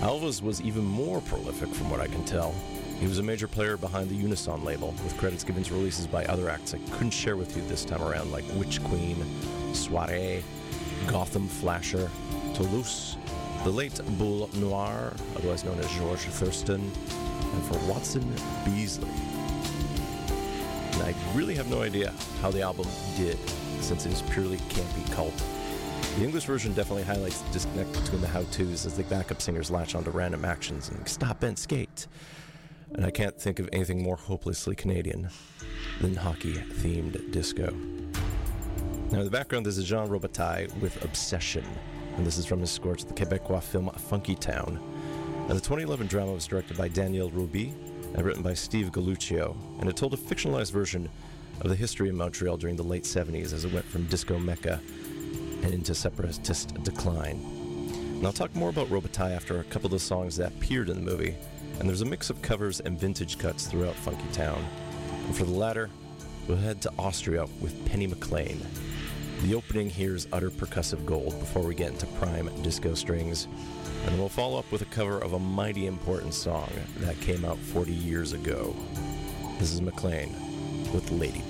Alves was even more prolific from what I can tell. He was a major player behind the Unison label, with credits given to releases by other acts I couldn't share with you this time around, like Witch Queen, Soiree, Gotham Flasher, Toulouse, the late Boule Noire, otherwise known as George Thurston, and for Watson Beasley. And I really have no idea how the album did, since it is purely campy cult. The English version definitely highlights the disconnect between the how-tos as the backup singers latch onto random actions and stop and skate. and I can't think of anything more hopelessly Canadian than hockey themed disco. Now, in the background, there's a Jean Robitaille with Obsession, and this is from his score to the Quebecois film Funkytown. Now, the 2011 drama was directed by Daniel Roby and written by Steve Galluccio, and it told a fictionalized version of the history of Montreal during the late 70s as it went from disco mecca and into separatist decline. And I'll talk more about Robitaille after a couple of the songs that appeared in the movie, and there's a mix of covers and vintage cuts throughout Funkytown. And for the latter, we'll head to Austria with Penny McLean. The opening here is utter percussive gold before we get into prime disco strings, and then we'll follow up with a cover of a mighty important song that came out 40 years ago. This is McLean with Lady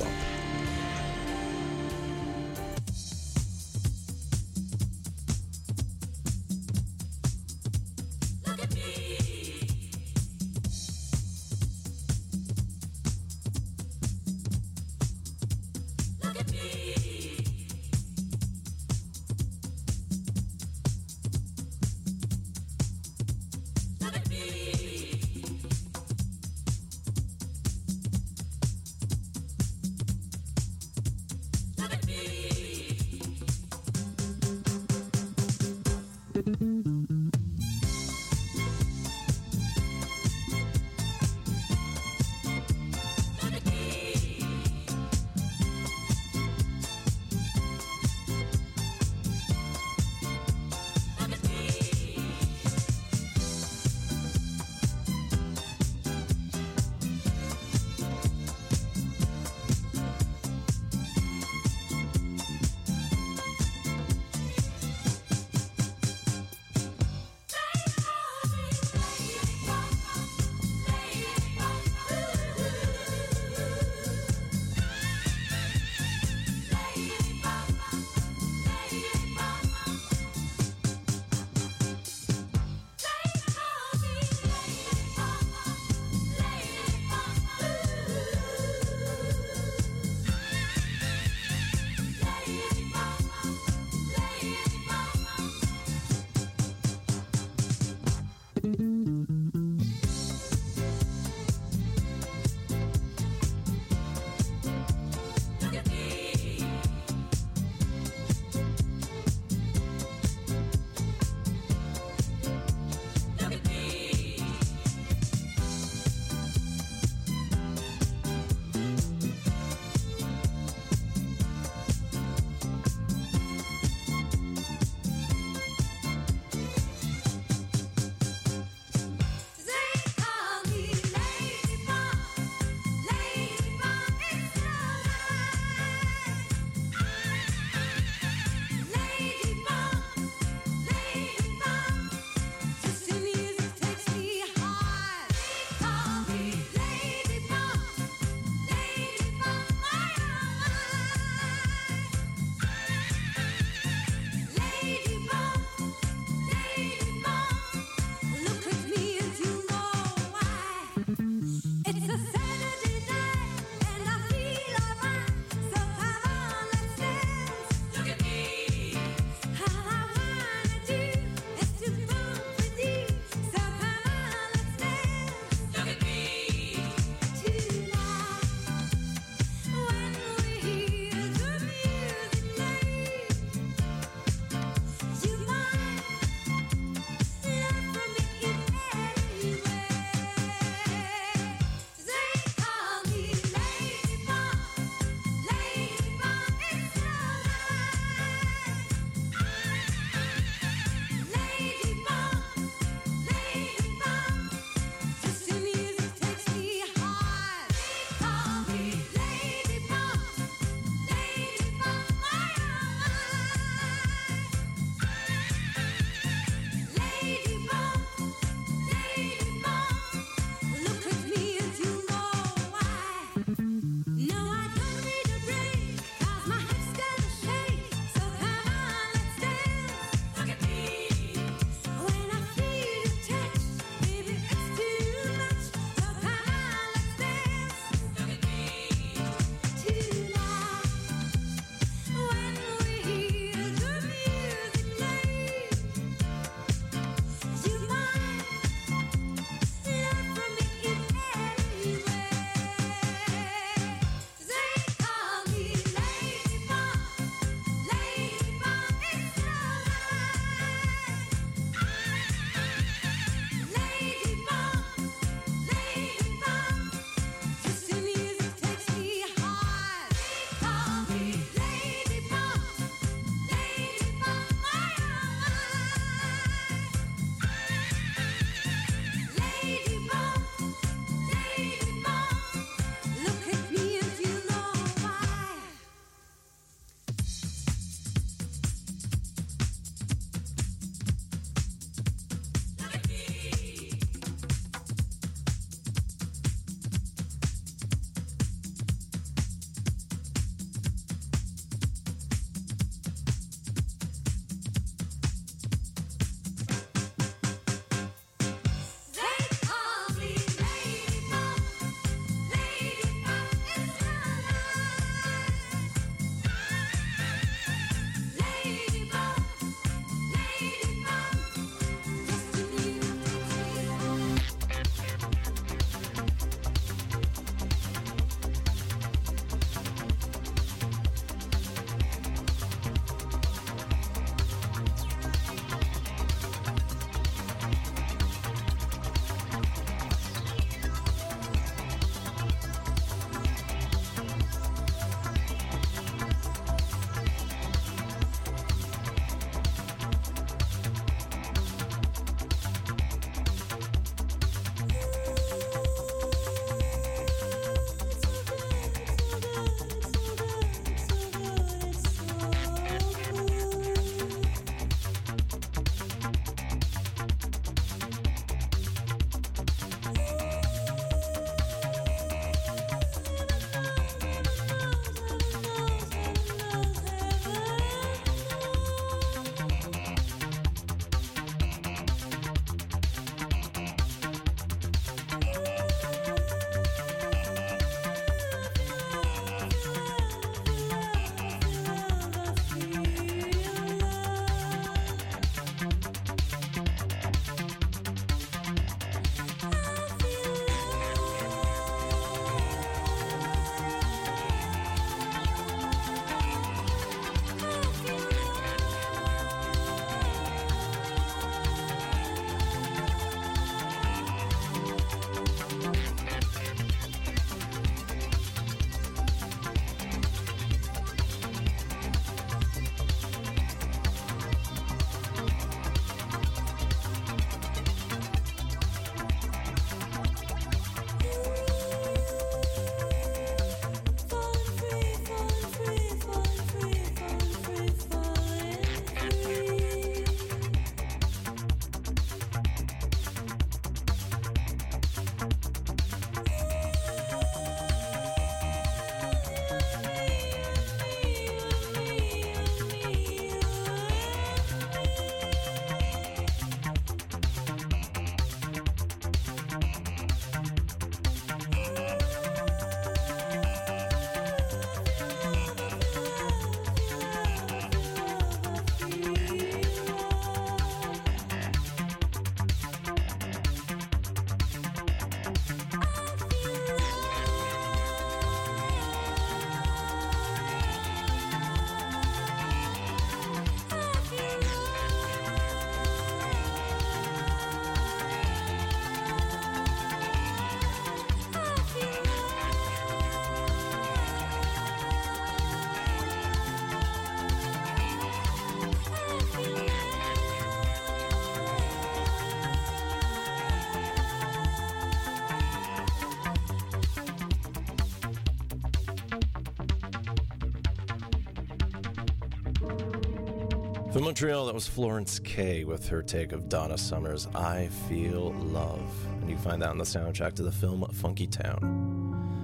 Montreal, that was Florence K with her take of Donna Summer's I Feel Love. And you find that on the soundtrack to the film Funkytown.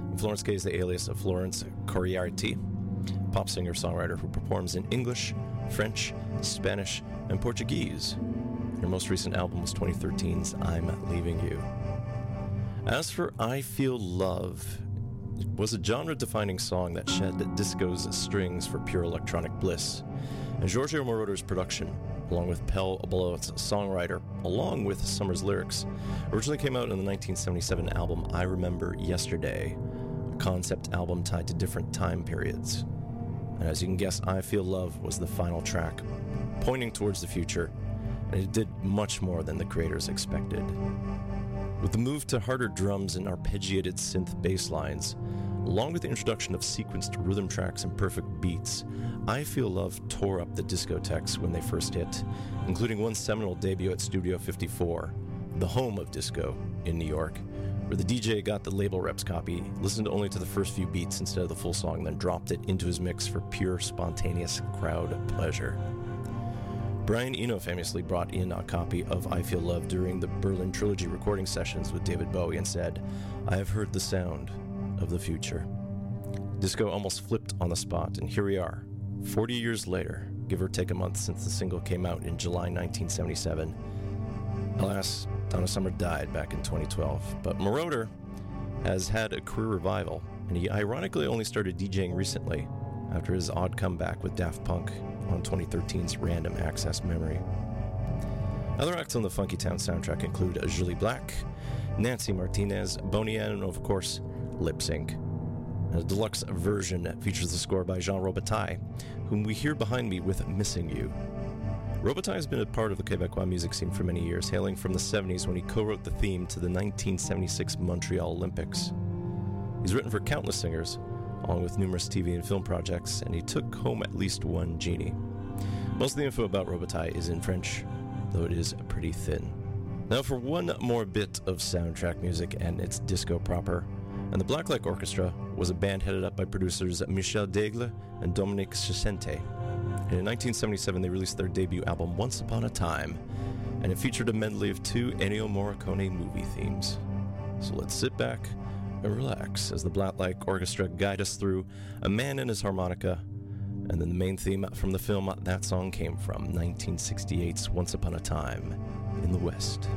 And Florence K is the alias of Florence Khoriaty, pop singer songwriter who performs in English, French, Spanish, and Portuguese. Her most recent album was 2013's I'm Leaving You. As for I Feel Love, it was a genre defining song that shed disco's strings for pure electronic bliss. And Giorgio Moroder's production, along with Pete Bellotte's songwriter, along with Summer's lyrics, originally came out in the 1977 album I Remember Yesterday, a concept album tied to different time periods. And as you can guess, I Feel Love was the final track, pointing towards the future, and it did much more than the creators expected. With the move to harder drums and arpeggiated synth bass lines, along with the introduction of sequenced rhythm tracks and perfect beats, I Feel Love tore up the discotheques when they first hit, including one seminal debut at Studio 54, the home of disco in New York, where the DJ got the label rep's copy, listened only to the first few beats instead of the full song, then dropped it into his mix for pure, spontaneous crowd pleasure. Brian Eno famously brought in a copy of I Feel Love during the Berlin Trilogy recording sessions with David Bowie and said, I have heard the sound of the future. Disco almost flipped on the spot, and here we are, 40 years later, give or take a month since the single came out in July 1977. Alas, Donna Summer died back in 2012, but Moroder has had a career revival, and he ironically only started DJing recently after his odd comeback with Daft Punk on 2013's Random Access Memory. Other acts on the Funkytown soundtrack include Julie Black, Nancy Martinez, Boney and of course, Lip Sync. A deluxe version features the score by Jean Robitaille, whom we hear behind me with Missing You. Robitaille has been a part of the Quebecois music scene for many years, hailing from the 70s when he co wrote the theme to the 1976 Montreal Olympics. He's written for countless singers, along with numerous TV and film projects, and he took home at least one genie. Most of the info about Robitaille is in French, though it is pretty thin. Now, for one more bit of soundtrack music, and it's disco proper. And the Blacklight Orchestra was a band headed up by producers Michel Daigle and Dominique Chessente. And in 1977, they released their debut album Once Upon a Time, and it featured a medley of two Ennio Morricone movie themes. So let's sit back and relax as the Blacklight Orchestra guide us through A Man and His Harmonica, and then the main theme from the film that song came from, 1968's Once Upon a Time in the West.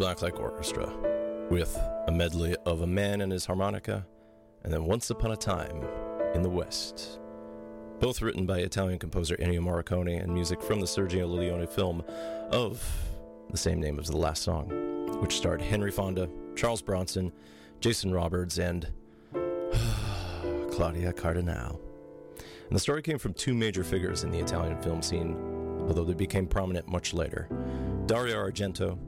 Black Light Orchestra with a medley of A Man and His Harmonica and then Once Upon a Time in the West. Both written by Italian composer Ennio Morricone and music from the Sergio Leone film of the same name as the last song, which starred Henry Fonda, Charles Bronson, Jason Robards, and Claudia Cardinale. And the story came from two major figures in the Italian film scene, although they became prominent much later Dario Argento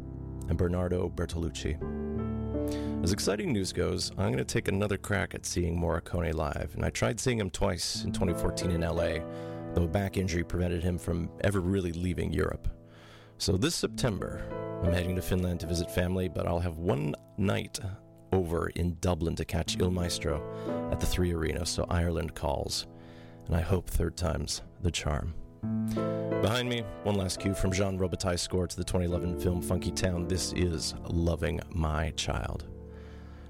and Bernardo Bertolucci. As exciting news goes, I'm going to take another crack at seeing Morricone live, and I tried seeing him twice in 2014 in LA, though a back injury prevented him from ever really leaving Europe. So this September, I'm heading to Finland to visit family, but I'll have one night over in Dublin to catch Il Maestro at the Three Arena, so Ireland calls. And I hope third time's the charm. Behind me, one last cue from Jean Robitaille's score to the 2011 film Funkytown. This is Loving My Child.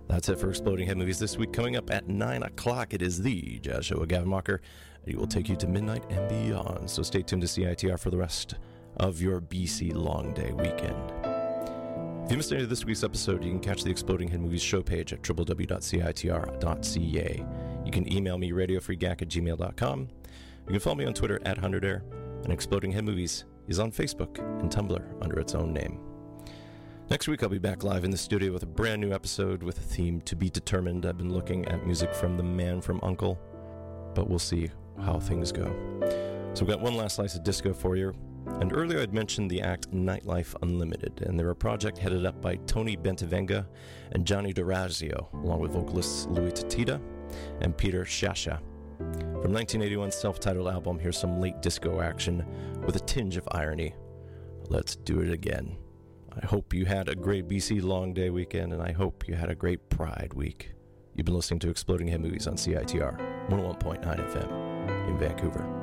That's it for Exploding Head Movies this week. Coming up at 9 o'clock, it is the Jazz Show with Gavin Mocker. It will take you to midnight and beyond, so stay tuned to CITR for the rest of your BC Long Day weekend. If you missed any of this week's episode, you can catch the Exploding Head Movies show page at www.citr.ca. You can email me radiofreegak at gmail.com. You can follow me on Twitter at 100air, and Exploding Head Movies is on Facebook and Tumblr under its own name. Next week, I'll be back live in the studio with a brand new episode with a theme to be determined. I've been looking at music from The Man from Uncle, but we'll see how things go. So, we've got one last slice of disco for you. And earlier, I'd mentioned the act Nightlife Unlimited, and they're a project headed up by Tony Bentavenga and Johnny D'Orazio, along with vocalists Louis Titita and Peter Shasha. From 1981's self titled album, here's some late disco action with a tinge of irony. Let's do it again. I hope you had a great BC Long Day weekend, and I hope you had a great Pride week. You've been listening to Exploding Head Movies on CITR 101.9 FM in Vancouver.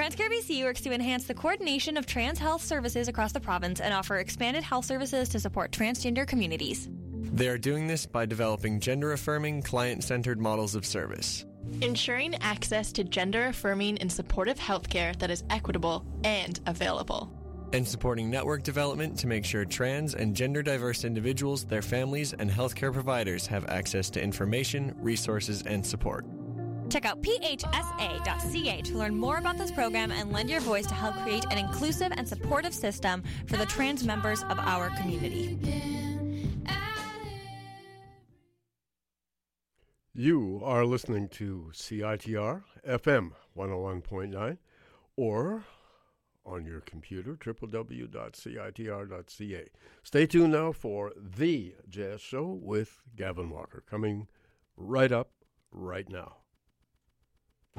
TransCare BC works to enhance the coordination of trans health services across the province and offer expanded health services to support transgender communities. They are doing this by developing gender affirming, client centered models of service. Ensuring access to gender affirming and supportive healthcare that is equitable and available. And supporting network development to make sure trans and gender diverse individuals, their families, and healthcare providers have access to information, resources, and support. Check out phsa.ca to learn more about this program and lend your voice to help create an inclusive and supportive system for the trans members of our community. You are listening to CITR FM 101.9 or on your computer, www.citr.ca. Stay tuned now for The Jazz Show with Gavin Walker, coming right up right now.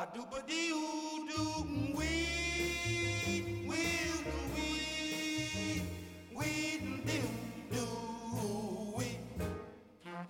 I do ba dee doo.